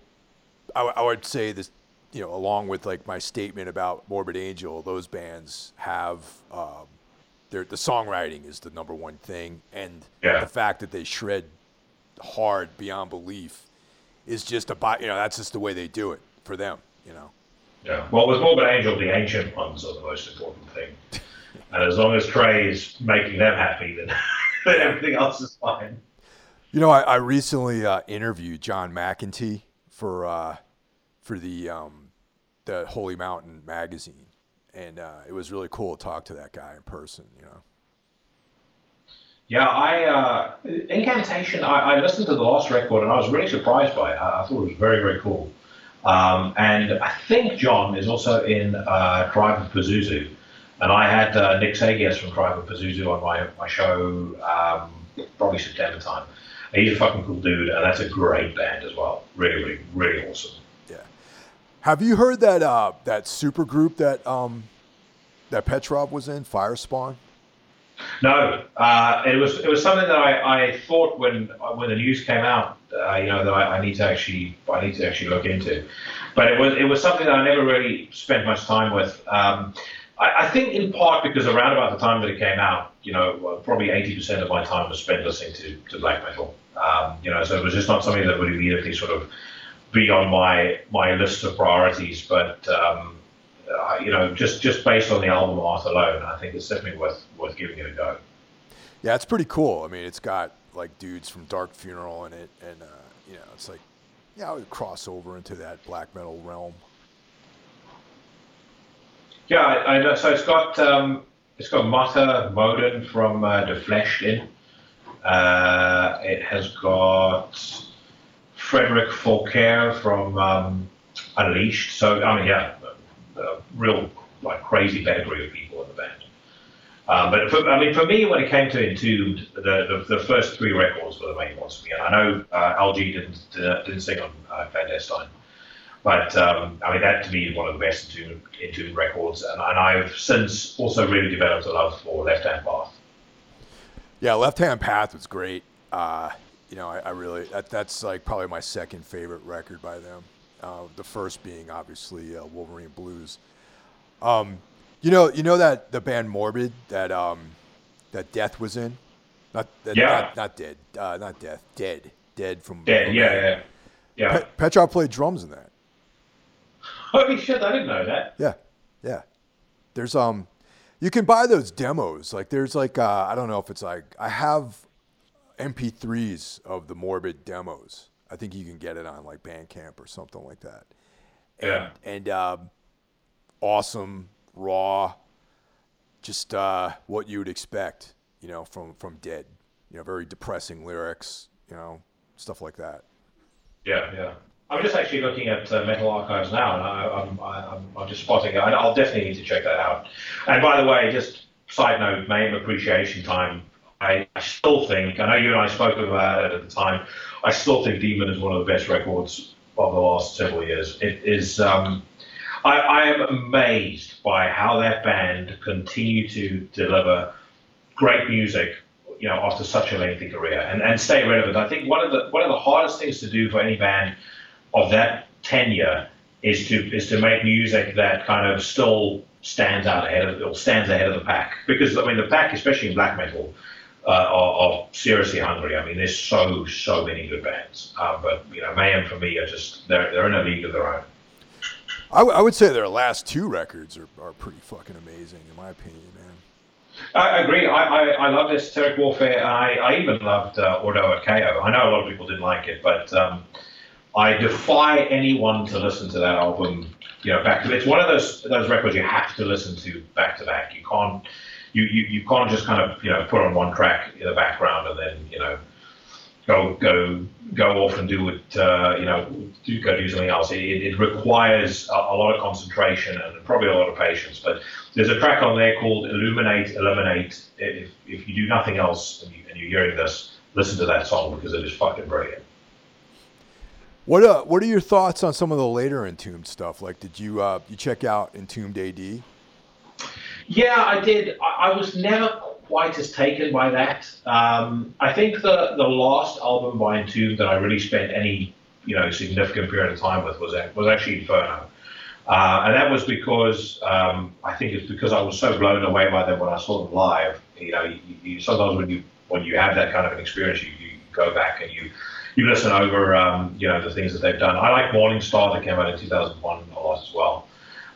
I, w- I would say this, you know, along with like my statement about Morbid Angel, those bands have um, the songwriting is the number one thing, and Yeah. the fact that they shred hard beyond belief is just about you know that's just the way they do it for them. You know. Yeah. Well, with Morbid Angel, the ancient ones are the most important thing. and as long as Trey is making them happy, then, *laughs* then everything else is fine. You know, I, I recently uh, interviewed John McEntee for uh, for the um, the Holy Mountain magazine, and uh, it was really cool to talk to that guy in person. You know. Yeah, I uh, Incantation. I, I listened to the last record and I was really surprised by it. I, I thought it was very, very cool. Um, and I think John is also in uh, Tribe of Pazuzu. And I had uh, Nick Sagias from Tribe of Pazuzu on my, my show um, probably September time. He's a fucking cool dude, and that's a great band as well. Really, really, really awesome. Yeah. Have you heard that uh, that super group that um, that Petrov was in, Firespawn? No, uh, it was it was something that I, I thought when when the news came out, uh, you know, that I, I need to actually I need to actually look into, but it was it was something that I never really spent much time with. Um, I, I think in part because around about the time that it came out, you know, probably eighty percent of my time was spent listening to, to black metal. Um, you know, so it was just not something that would immediately sort of be on my my list of priorities, but. Um, uh, you know, just just based on the album art alone, I think it's definitely worth worth giving it a go. Yeah, it's pretty cool. I mean, it's got like dudes from Dark Funeral in it, and uh, you know, it's like, yeah, I would cross over into that black metal realm. Yeah, I, I know. So it's got um, it's got Matte Modin from uh, Defleshed in. Uh, it has got Fredrik Folkare from um, Unleashed. So I mean, yeah, a real like crazy pedigree of people in the band. Um, but for, I mean, for me, when it came to Entombed, the, the, the first three records were the main ones for me. And I know uh, LG didn't uh, didn't sing on uh, Clandestine, but um, I mean that to me is one of the best Entombed, Entombed records. And, and I've since also really developed a love for Left Hand Path. Yeah, Left Hand Path was great. Uh, you know, I, I really that, that's like probably my second favorite record by them. Uh, the first being obviously uh, Wolverine Blues. Um, you know, you know that the band Morbid that um, that Death was in, not that, Yeah. not, not Dead, uh, not Death, Dead, Dead from Dead, yeah, yeah, yeah. Pe- Petrov played drums in that. Holy shit, I didn't know that. Yeah, yeah. There's um, you can buy those demos. Like there's like uh, I don't know if it's like I have MP3s of the Morbid demos. I think you can get it on like Bandcamp or something like that. Yeah. And um, awesome, raw, just uh, what you would expect, you know, from from Dead. You know, very depressing lyrics, you know, stuff like that. Yeah, yeah. I'm just actually looking at uh, Metal Archives now, and I, I'm, I, I'm, I'm just spotting it. I'll definitely need to check that out. And by the way, just side note, Mayhem Appreciation Time. I, I still think, I know you and I spoke about it at the time, I still think Daemon is one of the best records of the last several years. It is, um, I, I am amazed by how that band continue to deliver great music, you know, after such a lengthy career and, and stay relevant. I think one of the one of the hardest things to do for any band of that tenure is to is to make music that kind of still stands out ahead of or stands ahead of the pack. Because I mean, the pack, especially in black metal, uh, are, are seriously hungry. I mean, there's so so many good bands, uh, but you know, Mayhem for me are just they're they're in a league of their own. I, w- I would say their last two records are, are pretty fucking amazing, in my opinion, man. I agree. I, I, I loved Esoteric Warfare, I, I even loved uh, Ordo Ad Chao. I know a lot of people didn't like it, but um, I defy anyone to listen to that album. You know, back to it's one of those those records you have to listen to back to back. You can't you, you, you can't just kind of you know put on one track in the background and then you know go go go off and do it uh, you know do go do something else. It, it requires a, a lot of concentration and probably a lot of patience. But there's a track on there called Illuminate, Eliminate. If, if you do nothing else and, you, and you're hearing this, listen to that song because it is fucking brilliant. What uh, what are your thoughts on some of the later Entombed stuff? Like, did you uh, you check out Entombed AD? Yeah, I did. I, I was never quite as taken by that. Um, I think the the last album by Entombed that I really spent any you know significant period of time with was was actually Inferno. Uh, and that was because um, I think it's because I was so blown away by them when I saw them live. You know, you, you, sometimes when you when you have that kind of an experience, you, you go back and you you listen over, um, you know, the things that they've done. I like Morning Star that came out in 2001 a lot as well.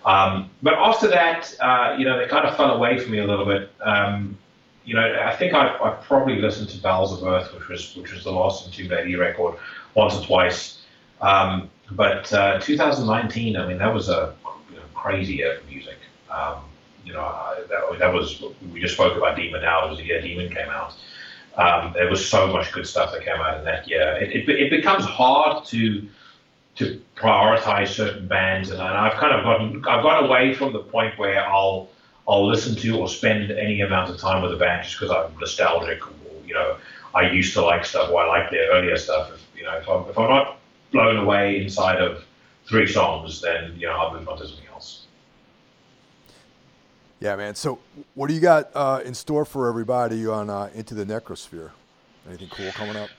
Um, but after that, uh, you know, they kind of fell away from me a little bit. Um, you know, I think I, I probably listened to Bowels of Earth, which was which was the last Entombed AD record, once or twice. Um, but uh, 2019, I mean, that was a you know, crazy year for music. Um, you know, I, that, that, was we just spoke about Daemon now. It was the year Daemon came out. Um, there was so much good stuff that came out in that year. It, it, it becomes hard to to prioritize certain bands, and, I've kind of gotten I've gone away from the point where I'll I'll listen to or spend any amount of time with a band just because I'm nostalgic. Or, you know, I used to like stuff or I like their earlier stuff. If, you know, if I'm, if I'm not blown away inside of three songs, then you know I'll move on to something else. Yeah, man. So, what do you got uh, in store for everybody on uh, Into the Necrosphere? Anything cool coming up?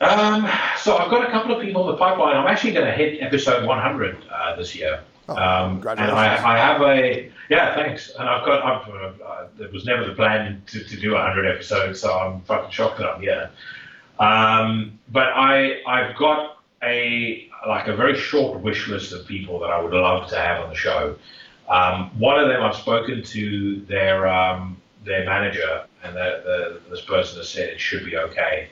Um, so I've got a couple of people in the pipeline. I'm actually going to hit episode 100 uh, this year. Oh, um, and I, I, have a yeah, thanks. And I've got I've, uh, uh, it was never the plan to, to do 100 episodes, so I'm fucking shocked that I'm here. Um, but I I've got a like a very short wish list of people that I would love to have on the show. Um, one of them I've spoken to their um, their manager, and the, the, this person has said it should be okay.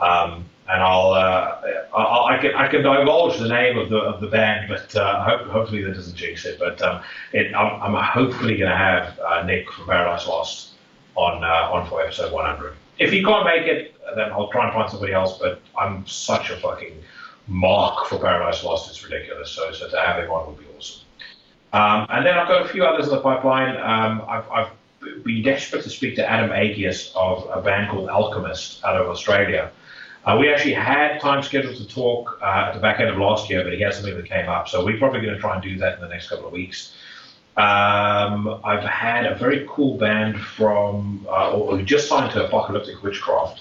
Um, and I'll, uh, I'll, i can I can divulge the name of the of the band, but uh, hope, hopefully that doesn't jinx it. But um, it, I'm, I'm, hopefully going to have uh, Nick from Paradise Lost on uh, on for episode 100. If he can't make it, then I'll try and find somebody else. But I'm such a fucking mark for Paradise Lost; it's ridiculous. So so to have him on would be awesome. Um, and then I've got a few others in the pipeline. Um, I've, I've been desperate to speak to Adam Agius of a band called Alchemist out of Australia. Uh, we actually had time scheduled to talk uh, at the back end of last year, but he had something that came up. So we're probably going to try and do that in the next couple of weeks. Um, I've had a very cool band from, uh, who just signed to Apocalyptic Witchcraft.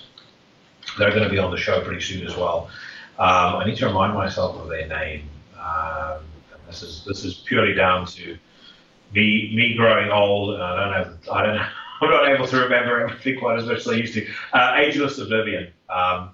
They're going to be on the show pretty soon as well. Um, I need to remind myself of their name. Um, this is this is purely down to me me growing old, and I don't have I don't *laughs* I'm not able to remember everything *laughs* quite as much as I used to. Uh, Ageless Oblivion. Um,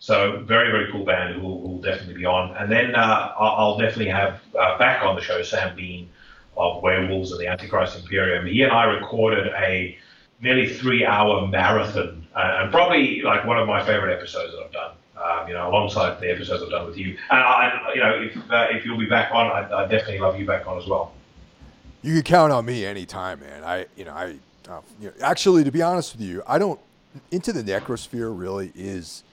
so very, very cool band who will, definitely be on. And then uh, I'll definitely have uh, back on the show Sam Bean of Werewolves and the Antichrist Imperium. He and I recorded a nearly three-hour marathon, uh, and probably like one of my favorite episodes that I've done. Um, you know, alongside the episodes I've done with you. And I, you know, if uh, if you'll be back on, I, I definitely love you back on as well. You can count on me anytime, man. I, you know, I, uh, you know, actually, to be honest with you, I don't. Into the Necrosphere really is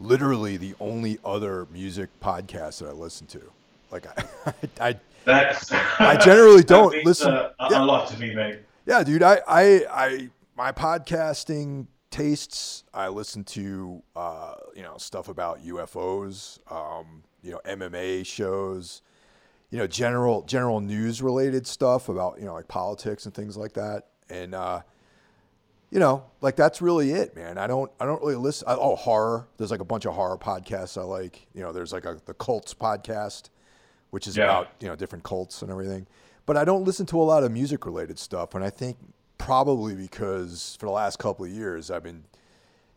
literally the only other music podcast that I listen to. Like I, *laughs* I, That's, I generally *laughs* don't listen. Uh, a yeah. lot to me, mate. Yeah, dude. I, I, I, my podcasting tastes. I listen to, uh, you know, stuff about UFOs, um, you know, MMA shows, you know, general, general news related stuff about, you know, like politics and things like that. And, uh, you know, like that's really it, man. I don't, I don't really listen. I, oh, horror. There's like a bunch of horror podcasts I like. You know, there's like a the cults podcast, which is yeah. about you know different cults and everything. But I don't listen to a lot of music related stuff, and I think probably because for the last couple of years I've been,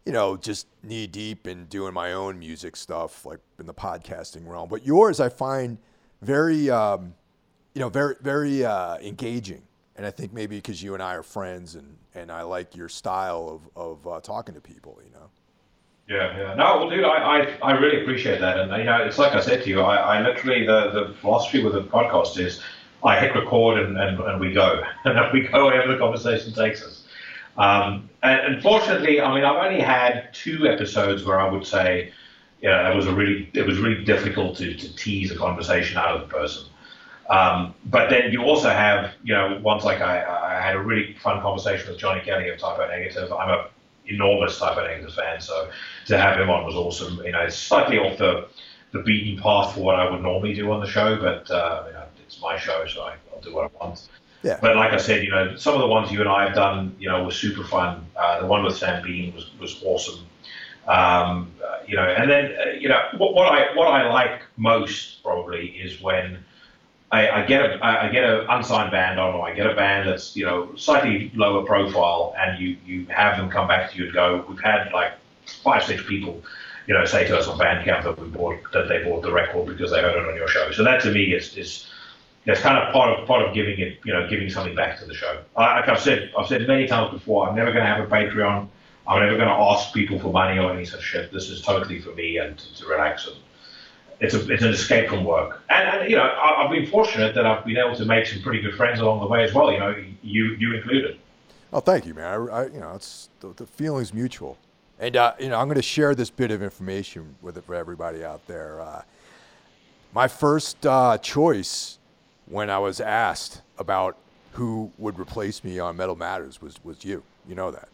you know, just knee deep in doing my own music stuff, like in the podcasting realm. But yours, I find very, um, you know, very, very uh, engaging and I think maybe because you and I are friends, and and I like your style of of uh, talking to people, you know. Yeah, yeah. No, well, dude, I, I, I really appreciate that, and you know, it's like I said to you, I, I literally the the philosophy with the podcast is I hit record and, and, and we go, *laughs* and we go wherever the conversation takes us. Um, and unfortunately, I mean, I've only had two episodes where I would say, yeah, it was a really it was really difficult to, to tease a conversation out of the person. Um, but then you also have, you know, ones like I, I, had a really fun conversation with Johnny Kelly of Type O Negative. I'm a enormous Type O Negative fan, so to have him on was awesome. You know, it's slightly off the, the beaten path for what I would normally do on the show, but uh, you know, it's my show, so I, will do what I want. Yeah. But like I said, you know, some of the ones you and I have done, you know, were super fun. Uh, the one with Sam Bean was, was awesome. Um, uh, you know, and then uh, you know what, what I what I like most probably is when I, I get a I get an unsigned band on, or I get a band that's you know slightly lower profile, and you you have them come back to you and go, we've had like five six people, you know, say to us on Bandcamp that we bought that they bought the record because they heard it on your show. So that to me is is it's kind of part of part of giving it, you know, giving something back to the show. Like I've said, I've said many times before, I'm never going to have a Patreon. I'm never going to ask people for money or any such shit. This is totally for me and to, to relax and it's a, it's an escape from work. And, and you know, I, have been fortunate that I've been able to make some pretty good friends along the way as well. You know, you you included. Oh, thank you, man. I, I you know, it's the, the feeling's mutual. And uh, you know, I'm going to share this bit of information with it for everybody out there. Uh, my first uh, choice when I was asked about who would replace me on Metal Matters was was you. You know that.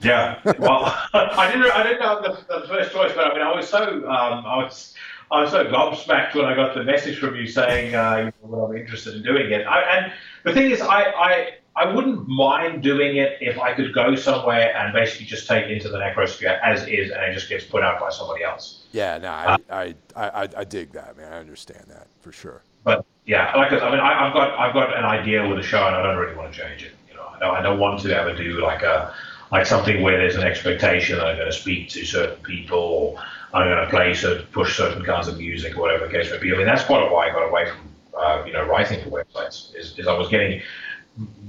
Yeah. Well, *laughs* I didn't. I didn't know the, the, first choice, but I mean, I was so um, I was I was so gobsmacked when I got the message from you saying uh, you know, well, I'm interested in doing it. I, and the thing is, I, I I wouldn't mind doing it if I could go somewhere and basically just take into the necrosphere as is, and it just gets put out by somebody else. Yeah, no, I, uh, I, I, I, dig that, man. I understand that for sure. But yeah, like I mean, I, have got I've got an idea with the show, and I don't really want to change it. You know, I don't, I don't want to ever do like a like something where there's an expectation that I'm going to speak to certain people or I'm going to play certain, push certain kinds of music whatever the case may be. I mean, that's part of why I got away from, uh, you know, writing for websites is, is I was getting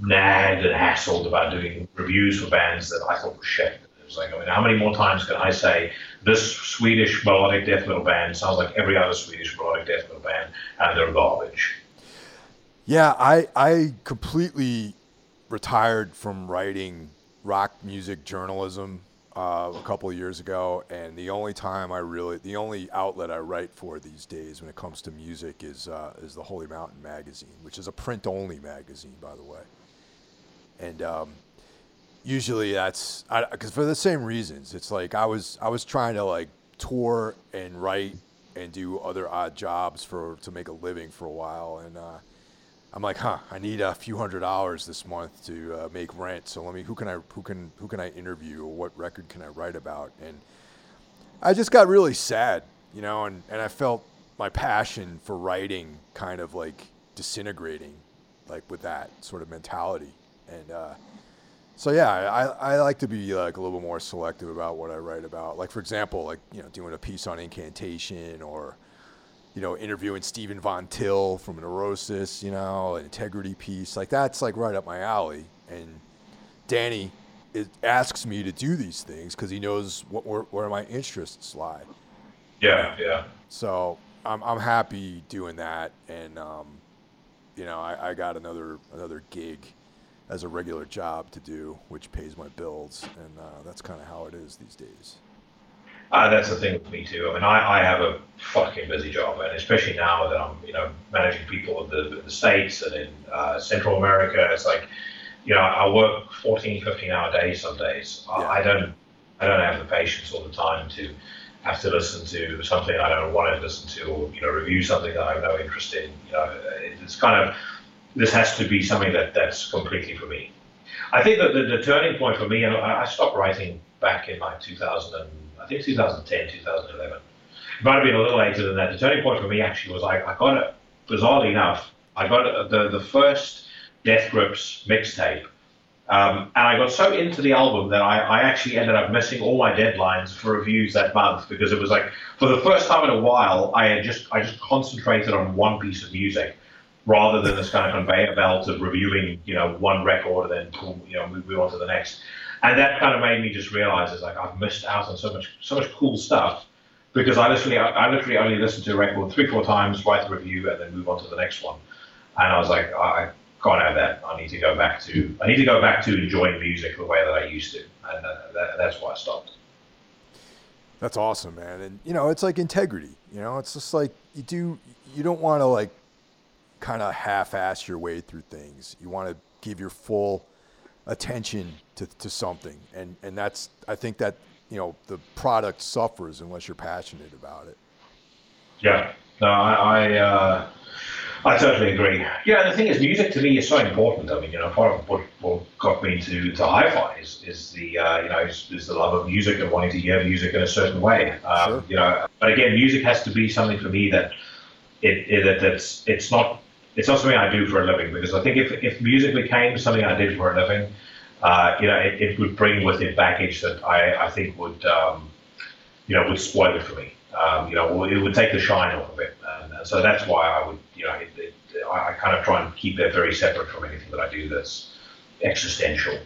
nagged and hassled about doing reviews for bands that I thought were shit. It was like, I mean, how many more times can I say this Swedish melodic death metal band sounds like every other Swedish melodic death metal band and they're garbage? Yeah, I, I completely retired from writing rock music journalism uh, a couple of years ago, and the only time I really, the only outlet I write for these days when it comes to music is uh, is the Holy Mountain magazine, which is a print only magazine, by the way. And um, usually that's because for the same reasons. It's like I was I was trying to like tour and write and do other odd jobs for to make a living for a while, and uh, I'm like, huh, I need a few hundred dollars this month to uh, make rent. So let me, who can I, who can, who can I interview? Or what record can I write about? And I just got really sad, you know, and, and I felt my passion for writing kind of like disintegrating, like with that sort of mentality. And uh, so yeah, I, I like to be like a little bit more selective about what I write about. Like for example, like you know, doing a piece on incantation or you know, interviewing Stephen Von Till from Neurosis, you know, an integrity piece. Like that's like right up my alley. And Danny it asks me to do these things because he knows what where, where, my interests lie. Yeah, yeah. So I'm I'm happy doing that, and um, you know, I, I got another another gig as a regular job to do, which pays my bills, and uh, that's kind of how it is these days. Uh, that's the thing with me too. I mean, I, I have a fucking busy job, and especially now that I'm, you know, managing people in the, in the States and in uh, Central America, it's like, you know, I work 14, 15 hour days some days. Yeah. I, I don't, I don't have the patience all the time to have to listen to something I don't want to listen to, or you know, review something that I have no interest in. You know, it's kind of this has to be something that that's completely for me. I think that the, the turning point for me, and I stopped writing back in like 2000. And, I think 2010, 2011. It might have been a little later than that. The turning point for me actually was I, I got it, bizarrely enough, I got the, the first Death Grips mixtape. Um, and I got so into the album that I, I actually ended up missing all my deadlines for reviews that month because it was like for the first time in a while I had just I just concentrated on one piece of music rather than this kind of conveyor belt of reviewing you know one record and then you know move, move on to the next and that kind of made me just realize it's like I've missed out on so much so much cool stuff because I literally I, literally only listen to a record three four times, write the review, and then move on to the next one. And I was like, I can't have that. I need to go back to I need to go back to enjoying music the way that I used to, and that, that, that's why I stopped. That's awesome, man. And you know, it's like integrity. You know, it's just like you do. You don't want to like kind of half-ass your way through things. You want to give your full attention to, to something. And, and that's, I think that, you know, the product suffers unless you're passionate about it. Yeah, no, I, I, uh, I totally agree. Yeah, the thing is, music to me is so important. I mean, you know, part of what, what got me to, to hi-fi is, is the, uh, you know, is, is, the love of music and wanting to hear music in a certain way. Um, sure. You know, but again, music has to be something for me that it, it that's it's not it's not something I do for a living because I think if, if music became something I did for a living, uh, you know, it, it, would bring with it baggage that I, I think would, um, you know, would spoil it for me. Um, you know, it would take the shine off of it. And, and so that's why I would, you know, it, it, I kind of try and keep that very separate from anything that I do that's existential.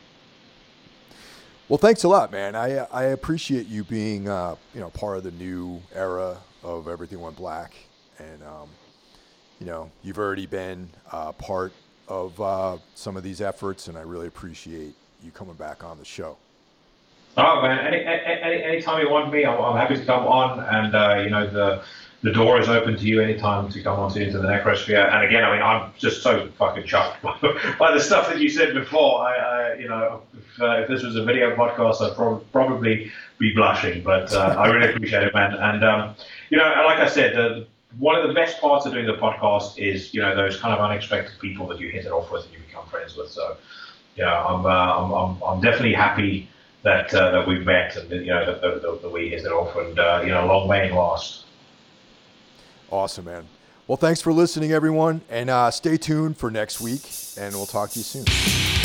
Well, thanks a lot, man. I I appreciate you being uh, you know part of the new era of Everything Went Black, and um, you know you've already been uh, part of uh, some of these efforts, and I really appreciate you coming back on the show. Oh man, any, any anytime you want me, I'm, I'm happy to come on, and uh, you know the the door is open to you anytime to come on to into the necrosphere. And again, I mean, I'm just so fucking chuffed *laughs* by, the stuff that you said before. I, I you know, if, uh, if, this was a video podcast, I'd prob- probably be blushing. But uh, I really appreciate it, man. And um, you know, like I said, one of the best parts of doing the podcast is you know those kind of unexpected people that you hit it off with and you become friends with. So, yeah, I'm uh, I'm, I'm, I'm definitely happy that uh, that we've met and you know that, we hit it off and uh, you know long may it last. Awesome, man. Well, thanks for listening, everyone, and uh, stay tuned for next week, and we'll talk to you soon.